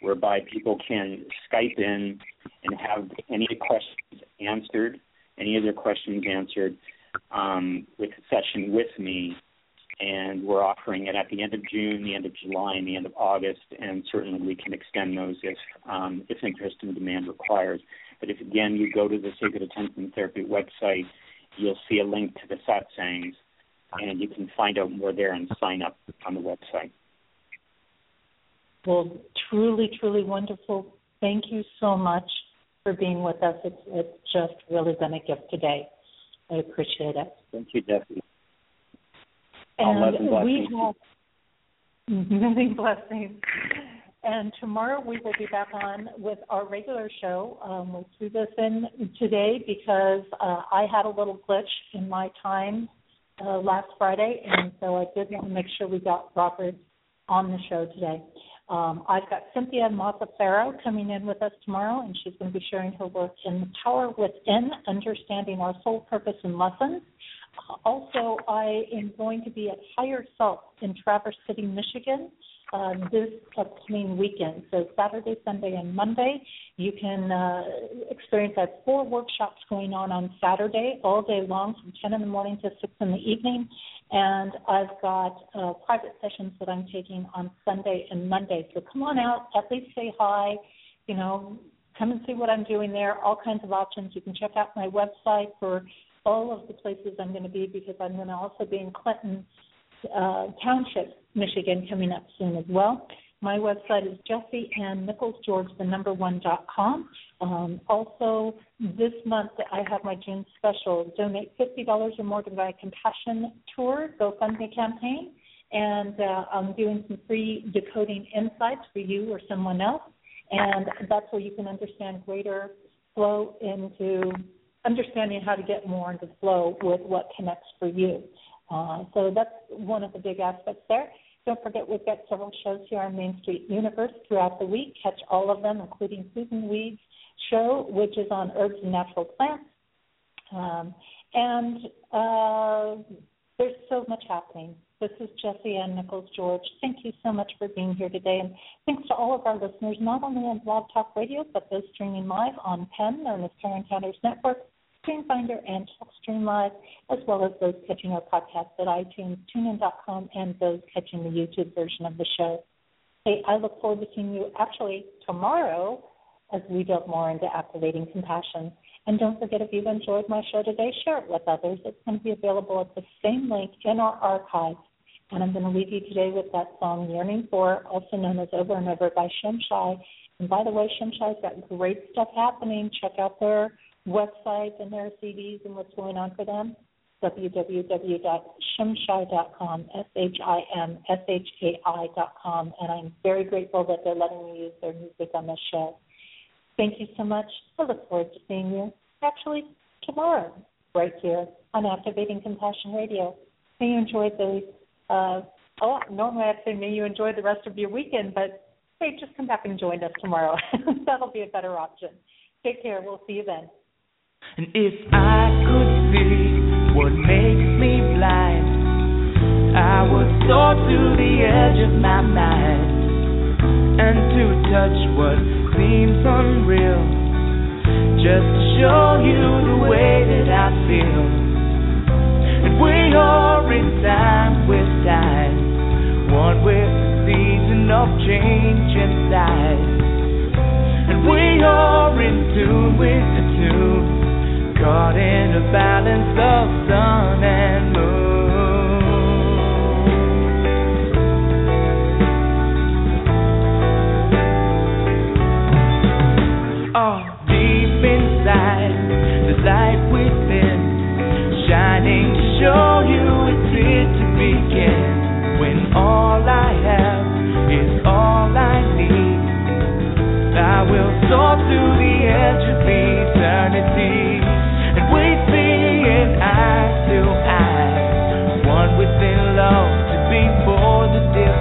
whereby people can Skype in and have any questions answered, any of their questions answered um, with a session with me. And we're offering it at the end of June, the end of July, and the end of August, and certainly we can extend those if um, if interest and demand requires. But if again you go to the Sacred Attention Therapy website, you'll see a link to the satsangs, and you can find out more there and sign up on the website. Well, truly, truly wonderful. Thank you so much for being with us. It's, it's just really been a gift today. I appreciate it. Thank you, Jesse. And we have many blessings. And tomorrow we will be back on with our regular show. Um, we threw this in today because uh, I had a little glitch in my time uh, last Friday, and so I did want to make sure we got Robert on the show today. Um, I've got Cynthia Mazzaferro coming in with us tomorrow, and she's going to be sharing her work in The Power Within, Understanding Our Soul Purpose and Lessons. Also, I am going to be at Higher Self in Traverse City, Michigan um, this upcoming weekend. So Saturday, Sunday, and Monday, you can uh, experience. I have four workshops going on on Saturday, all day long, from 10 in the morning to 6 in the evening, and I've got uh, private sessions that I'm taking on Sunday and Monday. So come on out, at least say hi. You know, come and see what I'm doing there. All kinds of options. You can check out my website for all of the places I'm going to be because I'm going to also be in Clinton uh, Township, Michigan, coming up soon as well. My website is Jesse Ann Nichols George, the number one dot com. Um, also, this month I have my June special. Donate fifty dollars or more to my Compassion Tour GoFundMe campaign, and uh, I'm doing some free decoding insights for you or someone else, and that's where you can understand greater flow into understanding how to get more into flow with what connects for you. Uh, so that's one of the big aspects there. Don't forget, we've got several shows here on Main Street Universe throughout the week. Catch all of them, including Susun Weed's show, which is on herbs and natural plants. Um, and uh, there's so much happening. This is Jesse Ann Nichols George. Thank you so much for being here today. And thanks to all of our listeners, not only on Blog Talk Radio, but those streaming live on PEN, known as Pair Encounters Network, StreamFinder, and TalkStream Live, as well as those catching our podcast at iTunes, TuneIn.com, and those catching the YouTube version of the show. Hey, I look forward to seeing you actually tomorrow as we delve more into activating compassion. And don't forget, if you've enjoyed my show today, share it with others. It's going to be available at the same link in our archives. And I'm going to leave you today with that song, Yearning For, also known as Over and Over by Shimshai. And by the way, Shimshai's got great stuff happening. Check out their website and their CDs and what's going on for them www.shimshai.com, S-H-I-M-S-H-A-I.com, and I'm very grateful that they're letting me use their music on this show. Thank you so much. I look forward to seeing you actually tomorrow, right here on Activating Compassion Radio. May you enjoy the, uh, oh, normally I'd say may you enjoy the rest of your weekend, but hey, just come back and join us tomorrow. That'll be a better option. Take care. We'll see you then. And if I could see what makes me blind, I would soar to the edge of my mind and to touch what seems unreal, just to show you the way that I feel. And we are in time with time, one with the season of change inside. And we are in tune with the tune, caught in a balance of sun and moon.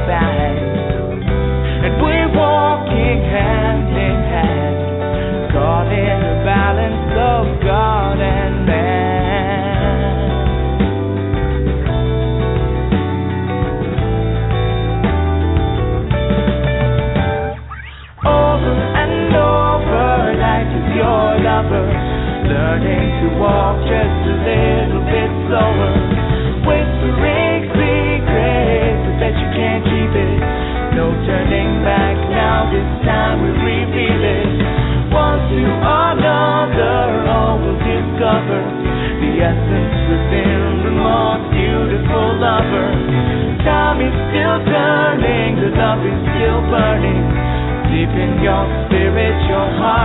And we're walking hand in hand caught in the balance of God and man. Over and over, life is your lover, learning to walk just a little bit slower, this time we reveal it one to another, all will discover the essence within the most beautiful lover. Time is still turning, the love is still burning. Deep in your spirit, your heart